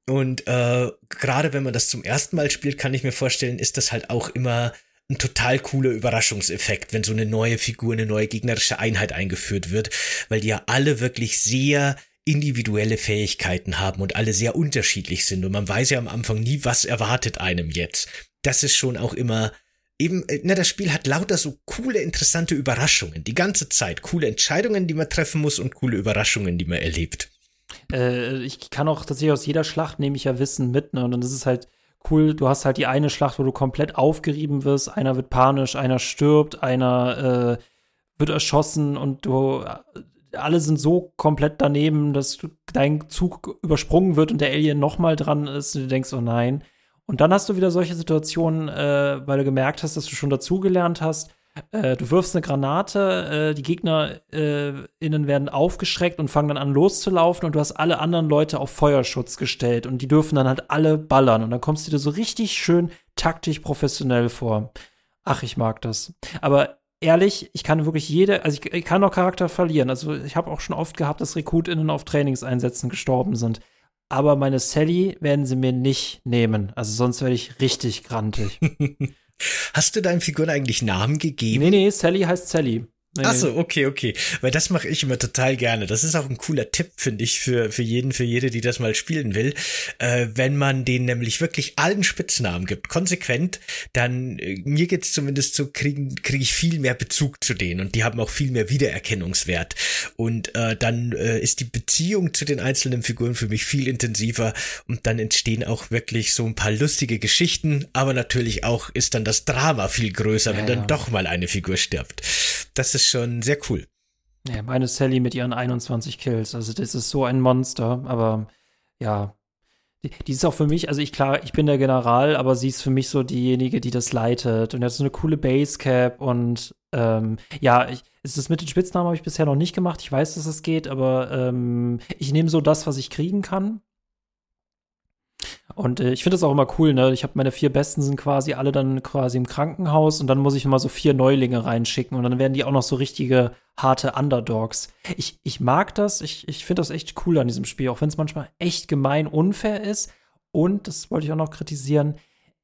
Und äh, gerade wenn man das zum ersten Mal spielt, kann ich mir vorstellen, ist das halt auch immer ein total cooler Überraschungseffekt, wenn so eine neue Figur, eine neue gegnerische Einheit eingeführt wird, weil die ja alle wirklich sehr individuelle Fähigkeiten haben und alle sehr unterschiedlich sind und man weiß ja am Anfang nie, was erwartet einem jetzt. Das ist schon auch immer eben, äh, na, das Spiel hat lauter so coole, interessante Überraschungen. Die ganze Zeit. Coole Entscheidungen, die man treffen muss und coole Überraschungen, die man erlebt. Äh, ich kann auch tatsächlich aus jeder Schlacht nehme ich ja Wissen mit, ne? Und dann ist es halt cool, du hast halt die eine Schlacht, wo du komplett aufgerieben wirst, einer wird panisch, einer stirbt, einer äh, wird erschossen und du äh, alle sind so komplett daneben, dass dein Zug übersprungen wird und der Alien noch mal dran ist und du denkst, oh nein. Und dann hast du wieder solche Situationen, äh, weil du gemerkt hast, dass du schon dazugelernt hast. Äh, du wirfst eine Granate, äh, die Gegner äh, werden aufgeschreckt und fangen dann an loszulaufen und du hast alle anderen Leute auf Feuerschutz gestellt und die dürfen dann halt alle ballern und dann kommst du dir so richtig schön taktisch professionell vor. Ach, ich mag das. Aber ehrlich, ich kann wirklich jede, also ich, ich kann auch Charakter verlieren. Also ich habe auch schon oft gehabt, dass RekrutInnen auf Trainingseinsätzen gestorben sind. Aber meine Sally werden sie mir nicht nehmen. Also sonst werde ich richtig grantig. Hast du deinen Figuren eigentlich Namen gegeben? Nee, nee, Sally heißt Sally. Ach so, okay, okay. Weil das mache ich immer total gerne. Das ist auch ein cooler Tipp, finde ich, für, für jeden, für jede, die das mal spielen will. Äh, wenn man denen nämlich wirklich allen Spitznamen gibt, konsequent, dann, äh, mir geht's zumindest so, kriegen kriege ich viel mehr Bezug zu denen und die haben auch viel mehr Wiedererkennungswert. Und äh, dann äh, ist die Beziehung zu den einzelnen Figuren für mich viel intensiver und dann entstehen auch wirklich so ein paar lustige Geschichten, aber natürlich auch ist dann das Drama viel größer, ja, wenn dann ja. doch mal eine Figur stirbt. Das ist schon sehr cool. Ja, meine Sally mit ihren 21 Kills. Also, das ist so ein Monster, aber ja. Die, die ist auch für mich, also ich klar, ich bin der General, aber sie ist für mich so diejenige, die das leitet. Und hat so eine coole Basecap und ähm, ja, ich, ist das mit den Spitznamen habe ich bisher noch nicht gemacht. Ich weiß, dass es geht, aber ähm, ich nehme so das, was ich kriegen kann. Und äh, ich finde das auch immer cool, ne? Ich habe meine vier Besten sind quasi alle dann quasi im Krankenhaus und dann muss ich immer so vier Neulinge reinschicken und dann werden die auch noch so richtige harte Underdogs. Ich, ich mag das, ich, ich finde das echt cool an diesem Spiel, auch wenn es manchmal echt gemein unfair ist. Und, das wollte ich auch noch kritisieren,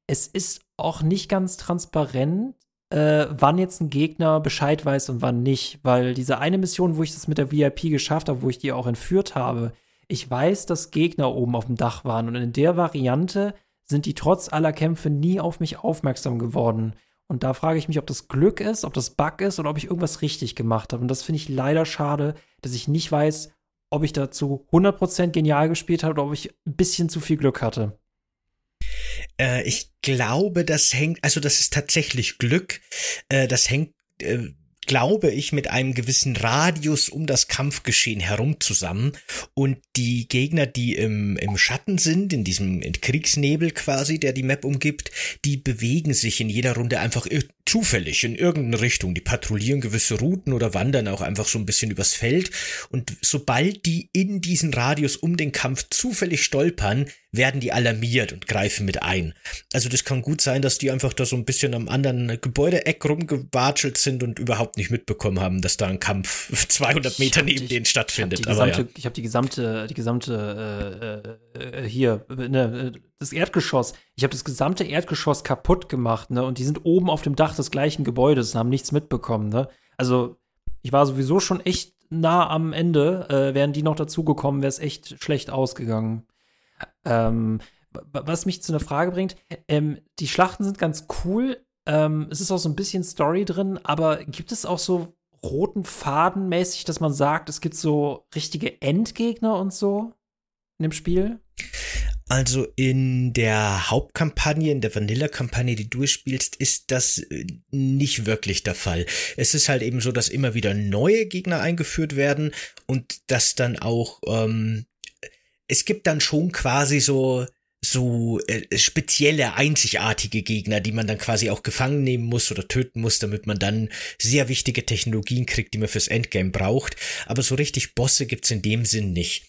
es ist auch nicht ganz transparent, äh, wann jetzt ein Gegner Bescheid weiß und wann nicht. Weil diese eine Mission, wo ich das mit der VIP geschafft habe, wo ich die auch entführt habe, ich weiß, dass Gegner oben auf dem Dach waren und in der Variante sind die trotz aller Kämpfe nie auf mich aufmerksam geworden. Und da frage ich mich, ob das Glück ist, ob das Bug ist oder ob ich irgendwas richtig gemacht habe. Und das finde ich leider schade, dass ich nicht weiß, ob ich dazu 100% genial gespielt habe oder ob ich ein bisschen zu viel Glück hatte. Äh, ich glaube, das hängt, also das ist tatsächlich Glück. Äh, das hängt äh, glaube ich, mit einem gewissen Radius um das Kampfgeschehen herum zusammen. Und die Gegner, die im, im Schatten sind, in diesem Kriegsnebel quasi, der die Map umgibt, die bewegen sich in jeder Runde einfach zufällig in irgendeine Richtung. Die patrouillieren gewisse Routen oder wandern auch einfach so ein bisschen übers Feld. Und sobald die in diesen Radius um den Kampf zufällig stolpern, werden die alarmiert und greifen mit ein. Also das kann gut sein, dass die einfach da so ein bisschen am anderen Gebäudeeck rumgewatschelt sind und überhaupt nicht mitbekommen haben, dass da ein Kampf 200 Meter neben denen stattfindet. Ich habe die, ja. hab die gesamte, die gesamte äh, äh, hier, ne, das Erdgeschoss. Ich habe das gesamte Erdgeschoss kaputt gemacht, ne? Und die sind oben auf dem Dach des gleichen Gebäudes und haben nichts mitbekommen, ne? Also ich war sowieso schon echt nah am Ende. Äh, wären die noch dazugekommen, wäre es echt schlecht ausgegangen. Ähm, was mich zu einer Frage bringt, ähm, die Schlachten sind ganz cool. Ähm, es ist auch so ein bisschen Story drin, aber gibt es auch so roten Faden mäßig, dass man sagt, es gibt so richtige Endgegner und so in dem Spiel? Also in der Hauptkampagne, in der Vanilla-Kampagne, die du spielst, ist das äh, nicht wirklich der Fall. Es ist halt eben so, dass immer wieder neue Gegner eingeführt werden und dass dann auch ähm, es gibt dann schon quasi so so äh, spezielle, einzigartige Gegner, die man dann quasi auch gefangen nehmen muss oder töten muss, damit man dann sehr wichtige Technologien kriegt, die man fürs Endgame braucht. Aber so richtig Bosse gibt's in dem Sinn nicht.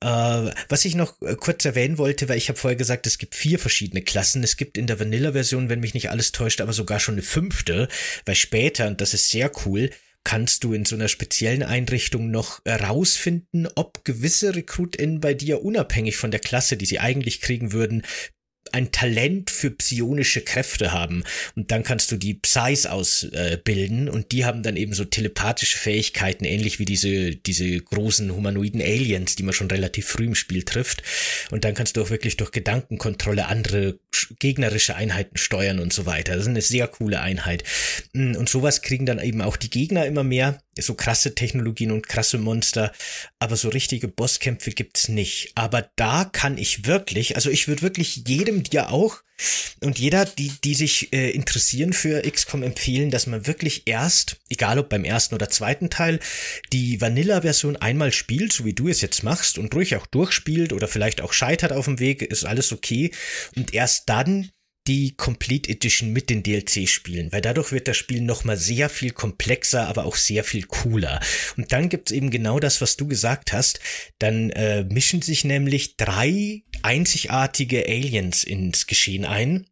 Äh, was ich noch äh, kurz erwähnen wollte, weil ich habe vorher gesagt, es gibt vier verschiedene Klassen. Es gibt in der Vanilla-Version, wenn mich nicht alles täuscht, aber sogar schon eine fünfte, weil später, und das ist sehr cool, kannst du in so einer speziellen Einrichtung noch herausfinden, ob gewisse RekrutInnen bei dir unabhängig von der Klasse, die sie eigentlich kriegen würden, ein Talent für psionische Kräfte haben. Und dann kannst du die Psys ausbilden äh, und die haben dann eben so telepathische Fähigkeiten, ähnlich wie diese, diese großen humanoiden Aliens, die man schon relativ früh im Spiel trifft. Und dann kannst du auch wirklich durch Gedankenkontrolle andere gegnerische Einheiten steuern und so weiter. Das ist eine sehr coole Einheit. Mm, und sowas kriegen dann eben auch die Gegner immer mehr so krasse Technologien und krasse Monster, aber so richtige Bosskämpfe gibt's nicht. Aber da kann ich wirklich, also ich würde wirklich jedem dir auch und jeder, die, die sich äh, interessieren für XCOM empfehlen, dass man wirklich erst, egal ob beim ersten oder zweiten Teil, die Vanilla-Version einmal spielt, so wie du es jetzt machst und ruhig auch durchspielt oder vielleicht auch scheitert auf dem Weg, ist alles okay. Und erst dann die Complete Edition mit den DLC spielen, weil dadurch wird das Spiel nochmal sehr viel komplexer, aber auch sehr viel cooler. Und dann gibt's eben genau das, was du gesagt hast. Dann äh, mischen sich nämlich drei einzigartige Aliens ins Geschehen ein.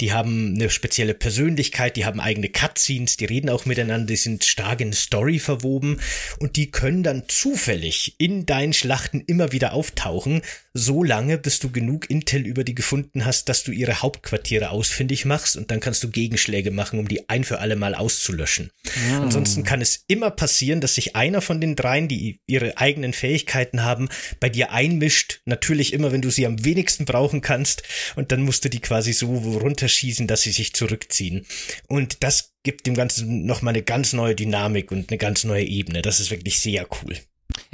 Die haben eine spezielle Persönlichkeit, die haben eigene Cutscenes, die reden auch miteinander, die sind stark in Story verwoben und die können dann zufällig in deinen Schlachten immer wieder auftauchen, so lange, bis du genug Intel über die gefunden hast, dass du ihre Hauptquartiere ausfindig machst und dann kannst du Gegenschläge machen, um die ein für alle Mal auszulöschen. Mm. Ansonsten kann es immer passieren, dass sich einer von den dreien, die ihre eigenen Fähigkeiten haben, bei dir einmischt, natürlich immer, wenn du sie am wenigsten brauchen kannst und dann musst du die quasi so runterschießen, dass sie sich zurückziehen. Und das gibt dem Ganzen nochmal eine ganz neue Dynamik und eine ganz neue Ebene. Das ist wirklich sehr cool.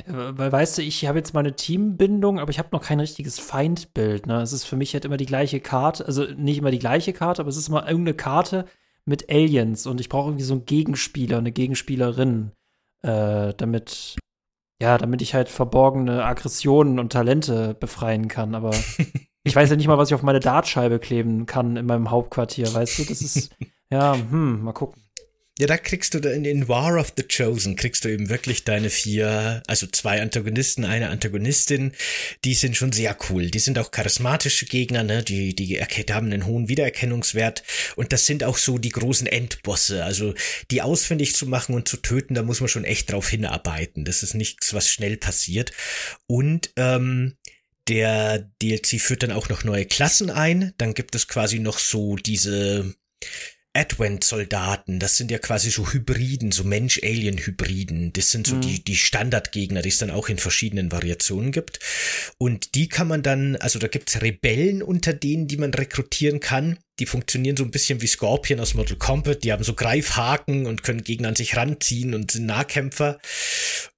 Weil weißt du, ich habe jetzt meine Teambindung, aber ich habe noch kein richtiges Feindbild. Ne? Es ist für mich halt immer die gleiche Karte, also nicht immer die gleiche Karte, aber es ist immer irgendeine Karte mit Aliens und ich brauche irgendwie so einen Gegenspieler, eine Gegenspielerin, äh, damit ja, damit ich halt verborgene Aggressionen und Talente befreien kann. Aber ich weiß ja nicht mal, was ich auf meine Dartscheibe kleben kann in meinem Hauptquartier, weißt du? Das ist, ja, hm, mal gucken. Ja, da kriegst du in, in War of the Chosen kriegst du eben wirklich deine vier, also zwei Antagonisten, eine Antagonistin, die sind schon sehr cool. Die sind auch charismatische Gegner, ne? Die, die haben einen hohen Wiedererkennungswert und das sind auch so die großen Endbosse. Also die ausfindig zu machen und zu töten, da muss man schon echt drauf hinarbeiten. Das ist nichts, was schnell passiert. Und ähm, der DLC führt dann auch noch neue Klassen ein. Dann gibt es quasi noch so diese Advent-Soldaten, das sind ja quasi so Hybriden, so Mensch-Alien-Hybriden. Das sind so mhm. die, die Standardgegner, die es dann auch in verschiedenen Variationen gibt. Und die kann man dann, also da gibt's Rebellen unter denen, die man rekrutieren kann. Die funktionieren so ein bisschen wie Scorpion aus Mortal Kombat. Die haben so Greifhaken und können Gegner an sich ranziehen und sind Nahkämpfer.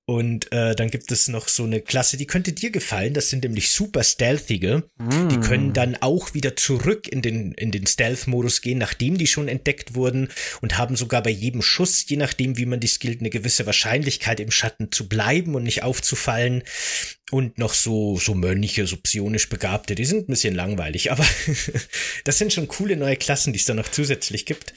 Und äh, dann gibt es noch so eine Klasse, die könnte dir gefallen. Das sind nämlich super stealthige. Mm. Die können dann auch wieder zurück in den in den Stealth-Modus gehen, nachdem die schon entdeckt wurden und haben sogar bei jedem Schuss, je nachdem wie man die skillt, eine gewisse Wahrscheinlichkeit im Schatten zu bleiben und nicht aufzufallen. Und noch so so Mönche, so psionisch Begabte. Die sind ein bisschen langweilig, aber das sind schon coole neue Klassen, die es da noch zusätzlich gibt.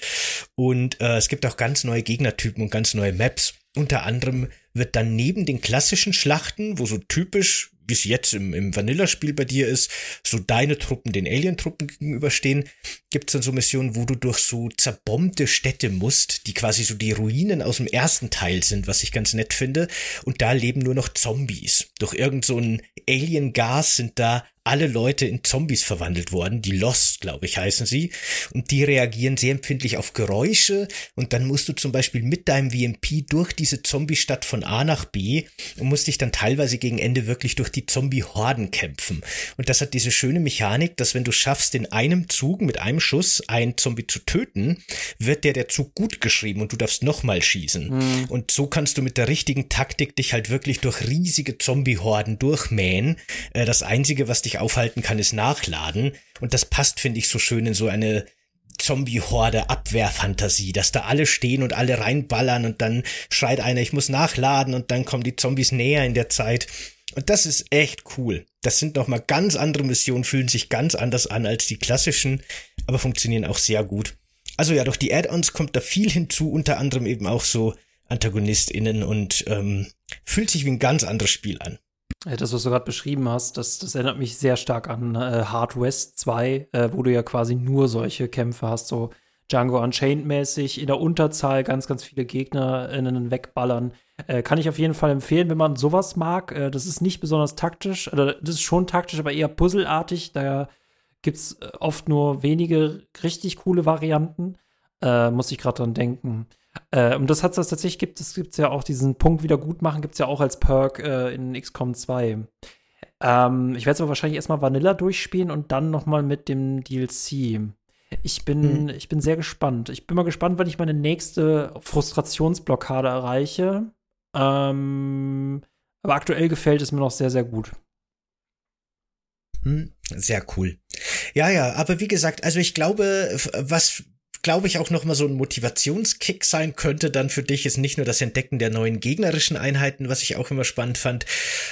Und äh, es gibt auch ganz neue Gegnertypen und ganz neue Maps. Unter anderem wird dann neben den klassischen Schlachten, wo so typisch, wie es jetzt im, im Vanilla-Spiel bei dir ist, so deine Truppen den Alien-Truppen gegenüberstehen, gibt es dann so Missionen, wo du durch so zerbombte Städte musst, die quasi so die Ruinen aus dem ersten Teil sind, was ich ganz nett finde. Und da leben nur noch Zombies. Durch irgend so ein Alien-Gas sind da alle Leute in Zombies verwandelt worden. Die Lost, glaube ich, heißen sie. Und die reagieren sehr empfindlich auf Geräusche. Und dann musst du zum Beispiel mit deinem VMP durch diese Zombie-Stadt von A nach B und musst dich dann teilweise gegen Ende wirklich durch die Zombie-Horden kämpfen. Und das hat diese schöne Mechanik, dass wenn du schaffst, in einem Zug mit einem Schuss einen Zombie zu töten, wird der der Zug gut geschrieben und du darfst nochmal schießen. Mhm. Und so kannst du mit der richtigen Taktik dich halt wirklich durch riesige Zombie-Horden durchmähen. Äh, das Einzige, was dich aufhalten kann, ist Nachladen. Und das passt, finde ich, so schön in so eine Zombie-Horde Abwehrfantasie, dass da alle stehen und alle reinballern und dann schreit einer, ich muss nachladen und dann kommen die Zombies näher in der Zeit. Und das ist echt cool. Das sind nochmal ganz andere Missionen, fühlen sich ganz anders an als die klassischen, aber funktionieren auch sehr gut. Also ja, durch die Add-ons kommt da viel hinzu, unter anderem eben auch so AntagonistInnen und ähm, fühlt sich wie ein ganz anderes Spiel an. Das, was du gerade beschrieben hast, das, das erinnert mich sehr stark an äh, Hard West 2, äh, wo du ja quasi nur solche Kämpfe hast, so Django Unchained-mäßig, in der Unterzahl ganz, ganz viele GegnerInnen wegballern. Äh, kann ich auf jeden Fall empfehlen, wenn man sowas mag. Äh, das ist nicht besonders taktisch, oder das ist schon taktisch, aber eher puzzelartig. Da gibt es äh, oft nur wenige richtig coole Varianten. Äh, muss ich gerade dran denken. Äh, und das hat es tatsächlich gibt, es gibt ja auch diesen Punkt Wiedergutmachen, gibt es ja auch als Perk äh, in XCOM 2. Ähm, ich werde es aber wahrscheinlich erstmal Vanilla durchspielen und dann noch mal mit dem DLC. Ich bin, mhm. ich bin sehr gespannt. Ich bin mal gespannt, wann ich meine nächste Frustrationsblockade erreiche. Ähm, aber aktuell gefällt es mir noch sehr, sehr gut. Hm, sehr cool. Ja, ja, aber wie gesagt, also ich glaube, was glaube ich auch noch mal so ein Motivationskick sein könnte dann für dich ist nicht nur das Entdecken der neuen gegnerischen Einheiten, was ich auch immer spannend fand,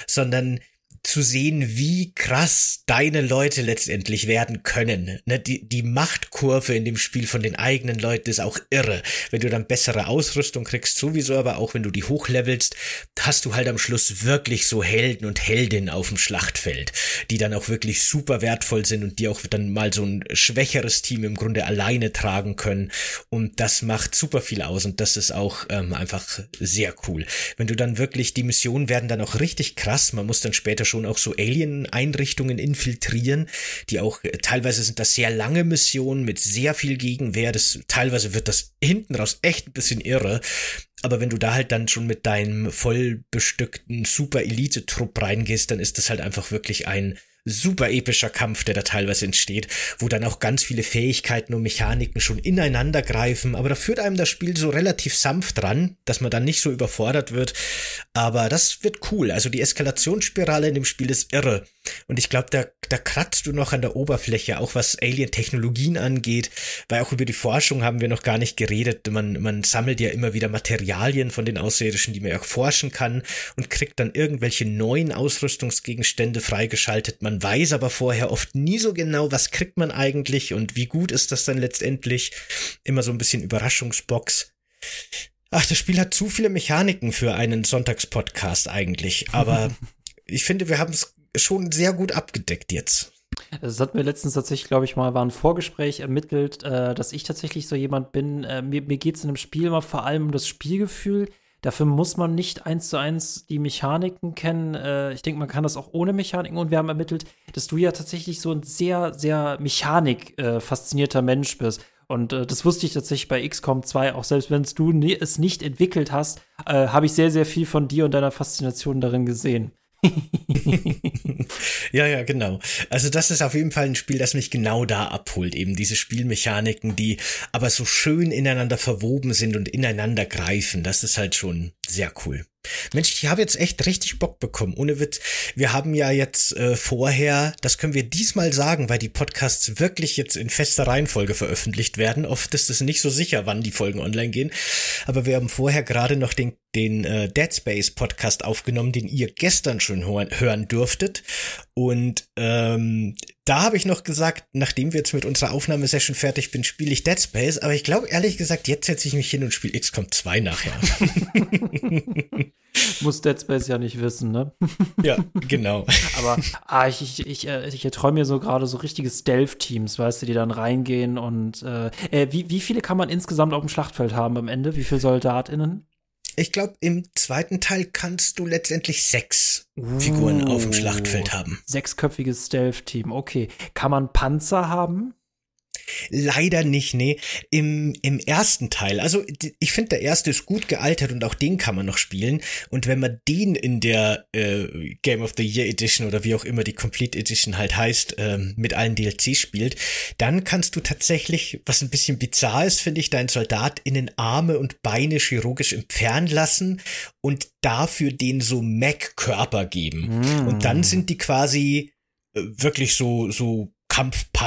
sondern zu sehen, wie krass deine Leute letztendlich werden können. Ne, die, die Machtkurve in dem Spiel von den eigenen Leuten ist auch irre. Wenn du dann bessere Ausrüstung kriegst, sowieso, aber auch wenn du die hochlevelst, hast du halt am Schluss wirklich so Helden und Heldinnen auf dem Schlachtfeld, die dann auch wirklich super wertvoll sind und die auch dann mal so ein schwächeres Team im Grunde alleine tragen können. Und das macht super viel aus und das ist auch ähm, einfach sehr cool. Wenn du dann wirklich, die Missionen werden dann auch richtig krass, man muss dann später schon auch so Alien-Einrichtungen infiltrieren, die auch, äh, teilweise sind das sehr lange Missionen mit sehr viel Gegenwehr, das, teilweise wird das hinten raus echt ein bisschen irre, aber wenn du da halt dann schon mit deinem voll bestückten Super-Elite-Trupp reingehst, dann ist das halt einfach wirklich ein super epischer Kampf, der da teilweise entsteht, wo dann auch ganz viele Fähigkeiten und Mechaniken schon ineinander greifen, aber da führt einem das Spiel so relativ sanft dran, dass man dann nicht so überfordert wird, aber das wird cool, also die Eskalationsspirale in dem Spiel ist irre. Und ich glaube, da, da kratzt du noch an der Oberfläche, auch was Alien-Technologien angeht, weil auch über die Forschung haben wir noch gar nicht geredet. Man, man sammelt ja immer wieder Materialien von den Außerirdischen, die man auch forschen kann und kriegt dann irgendwelche neuen Ausrüstungsgegenstände freigeschaltet. Man weiß aber vorher oft nie so genau, was kriegt man eigentlich und wie gut ist das dann letztendlich. Immer so ein bisschen Überraschungsbox. Ach, das Spiel hat zu viele Mechaniken für einen Sonntagspodcast eigentlich, aber ich finde, wir haben es schon sehr gut abgedeckt jetzt. Das hat mir letztens tatsächlich, glaube ich, mal, war ein Vorgespräch ermittelt, äh, dass ich tatsächlich so jemand bin. Äh, mir mir geht es in einem Spiel immer vor allem um das Spielgefühl. Dafür muss man nicht eins zu eins die Mechaniken kennen. Äh, ich denke, man kann das auch ohne Mechaniken. Und wir haben ermittelt, dass du ja tatsächlich so ein sehr, sehr Mechanik-faszinierter äh, Mensch bist. Und äh, das wusste ich tatsächlich bei XCOM 2, auch selbst wenn du es nicht entwickelt hast, äh, habe ich sehr, sehr viel von dir und deiner Faszination darin gesehen. Ja, ja, genau. Also das ist auf jeden Fall ein Spiel, das mich genau da abholt. Eben diese Spielmechaniken, die aber so schön ineinander verwoben sind und ineinander greifen. Das ist halt schon sehr cool. Mensch, ich habe jetzt echt richtig Bock bekommen. Ohne Witz. Wir haben ja jetzt äh, vorher, das können wir diesmal sagen, weil die Podcasts wirklich jetzt in fester Reihenfolge veröffentlicht werden. Oft ist es nicht so sicher, wann die Folgen online gehen. Aber wir haben vorher gerade noch den, den äh, Dead Space Podcast aufgenommen, den ihr gestern schon hören, hören durftet. Und ähm, da habe ich noch gesagt, nachdem wir jetzt mit unserer Aufnahmesession fertig bin, spiele ich Dead Space. Aber ich glaube ehrlich gesagt, jetzt setze ich mich hin und spiele XCOM 2 nachher. Muss Dead Space ja nicht wissen, ne? ja, genau. Aber ah, ich, ich, ich, äh, ich erträume mir so gerade so richtige Stealth-Teams, weißt du, die dann reingehen und äh, äh, wie, wie viele kann man insgesamt auf dem Schlachtfeld haben am Ende? Wie viele SoldatInnen? Ich glaube, im zweiten Teil kannst du letztendlich sechs uh, Figuren auf dem Schlachtfeld haben. Sechsköpfiges Stealth-Team, okay. Kann man Panzer haben? Leider nicht, nee. Im, im ersten Teil, also ich finde, der erste ist gut gealtert und auch den kann man noch spielen. Und wenn man den in der äh, Game of the Year Edition oder wie auch immer die Complete Edition halt heißt, ähm, mit allen DLC spielt, dann kannst du tatsächlich, was ein bisschen bizarr ist, finde ich, deinen Soldat in den Arme und Beine chirurgisch entfernen lassen und dafür den so Mac-Körper geben. Mm. Und dann sind die quasi äh, wirklich so, so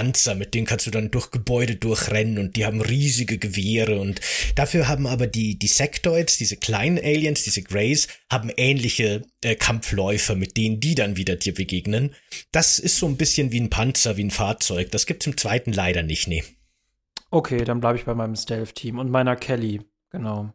Kampfpanzer, mit denen kannst du dann durch Gebäude durchrennen und die haben riesige Gewehre und dafür haben aber die, die Sectoids, diese kleinen Aliens, diese Greys, haben ähnliche äh, Kampfläufer, mit denen die dann wieder dir begegnen. Das ist so ein bisschen wie ein Panzer, wie ein Fahrzeug. Das gibt's im zweiten leider nicht, nee. Okay, dann bleibe ich bei meinem Stealth-Team und meiner Kelly, genau.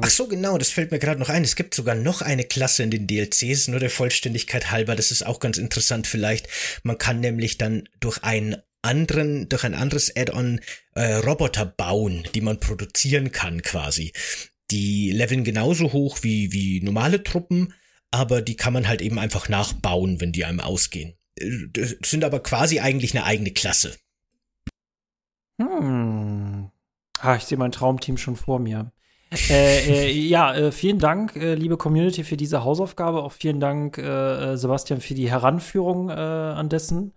Ach so, genau, das fällt mir gerade noch ein. Es gibt sogar noch eine Klasse in den DLCs, nur der Vollständigkeit halber. Das ist auch ganz interessant vielleicht. Man kann nämlich dann durch einen anderen, durch ein anderes Add-on äh, Roboter bauen, die man produzieren kann quasi. Die leveln genauso hoch wie, wie normale Truppen, aber die kann man halt eben einfach nachbauen, wenn die einem ausgehen äh, sind aber quasi eigentlich eine eigene Klasse. Hm. Ah, ich sehe mein Traumteam schon vor mir. äh, äh, ja, äh, vielen Dank, äh, liebe Community, für diese Hausaufgabe. Auch vielen Dank, äh, Sebastian, für die Heranführung an dessen.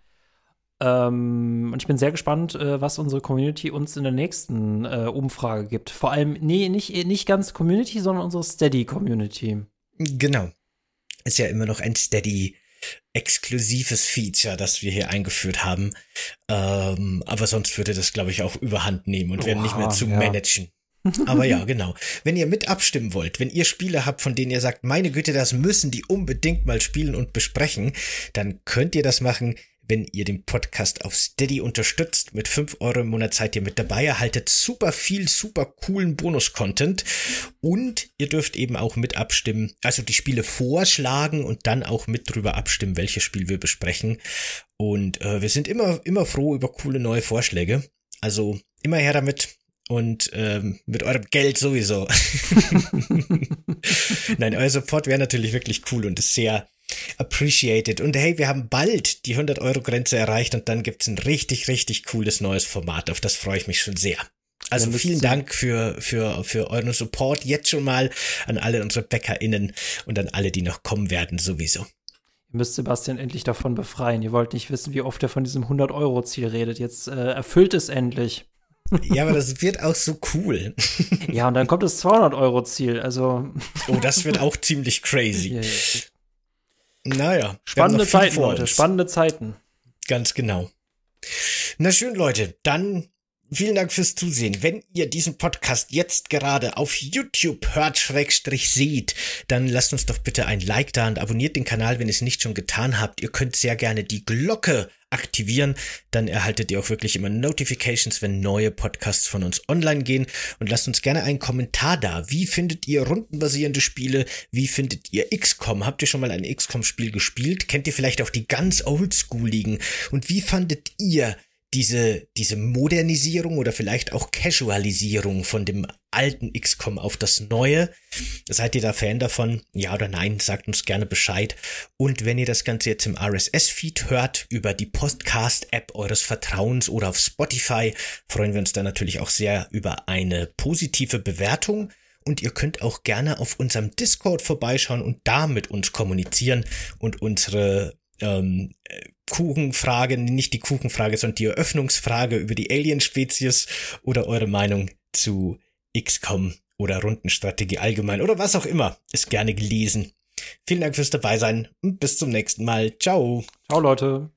Ähm, und ich bin sehr gespannt, was unsere Community uns in der nächsten Umfrage gibt. Vor allem, nee, nicht, nicht ganz Community, sondern unsere Steady-Community. Genau. Ist ja immer noch ein Steady exklusives Feature, das wir hier eingeführt haben. Ähm, aber sonst würde das, glaube ich, auch überhand nehmen und wäre nicht mehr zu ja. managen. Aber ja, genau. Wenn ihr mit abstimmen wollt, wenn ihr Spiele habt, von denen ihr sagt, meine Güte, das müssen die unbedingt mal spielen und besprechen, dann könnt ihr das machen wenn ihr den Podcast auf Steady unterstützt. Mit fünf Euro im Monat seid ihr mit dabei, erhaltet super viel, super coolen Bonus-Content und ihr dürft eben auch mit abstimmen, also die Spiele vorschlagen und dann auch mit drüber abstimmen, welches Spiel wir besprechen. Und äh, wir sind immer, immer froh über coole neue Vorschläge. Also immer her damit und ähm, mit eurem Geld sowieso. Nein, euer Support wäre natürlich wirklich cool und ist sehr appreciated. Und hey, wir haben bald die 100 Euro Grenze erreicht und dann gibt's ein richtig, richtig cooles neues Format. Auf das freue ich mich schon sehr. Also vielen Dank für, für, für euren Support jetzt schon mal an alle unsere BäckerInnen und an alle, die noch kommen werden, sowieso. Ihr müsst Sebastian endlich davon befreien. Ihr wollt nicht wissen, wie oft er von diesem 100-Euro-Ziel redet. Jetzt äh, erfüllt es endlich. Ja, aber das wird auch so cool. Ja, und dann kommt das 200-Euro-Ziel. Also. Oh, das wird auch ziemlich crazy. Yeah, yeah. Naja. Spannende Zeiten, Leute. Spannende Zeiten. Ganz genau. Na schön, Leute. Dann vielen Dank fürs Zusehen. Wenn ihr diesen Podcast jetzt gerade auf YouTube hört, Schrägstrich seht, dann lasst uns doch bitte ein Like da und abonniert den Kanal, wenn ihr es nicht schon getan habt. Ihr könnt sehr gerne die Glocke aktivieren, dann erhaltet ihr auch wirklich immer Notifications, wenn neue Podcasts von uns online gehen und lasst uns gerne einen Kommentar da. Wie findet ihr rundenbasierende Spiele? Wie findet ihr XCOM? Habt ihr schon mal ein XCOM Spiel gespielt? Kennt ihr vielleicht auch die ganz oldschooligen? Und wie fandet ihr diese, diese Modernisierung oder vielleicht auch Casualisierung von dem alten XCOM auf das neue. Seid ihr da Fan davon? Ja oder nein? Sagt uns gerne Bescheid. Und wenn ihr das Ganze jetzt im RSS-Feed hört, über die Podcast-App eures Vertrauens oder auf Spotify, freuen wir uns da natürlich auch sehr über eine positive Bewertung. Und ihr könnt auch gerne auf unserem Discord vorbeischauen und da mit uns kommunizieren und unsere ähm, Kuchenfrage, nicht die Kuchenfrage, sondern die Eröffnungsfrage über die Alien-Spezies oder eure Meinung zu XCOM oder Rundenstrategie allgemein oder was auch immer ist gerne gelesen. Vielen Dank fürs dabei sein und bis zum nächsten Mal. Ciao. Ciao Leute.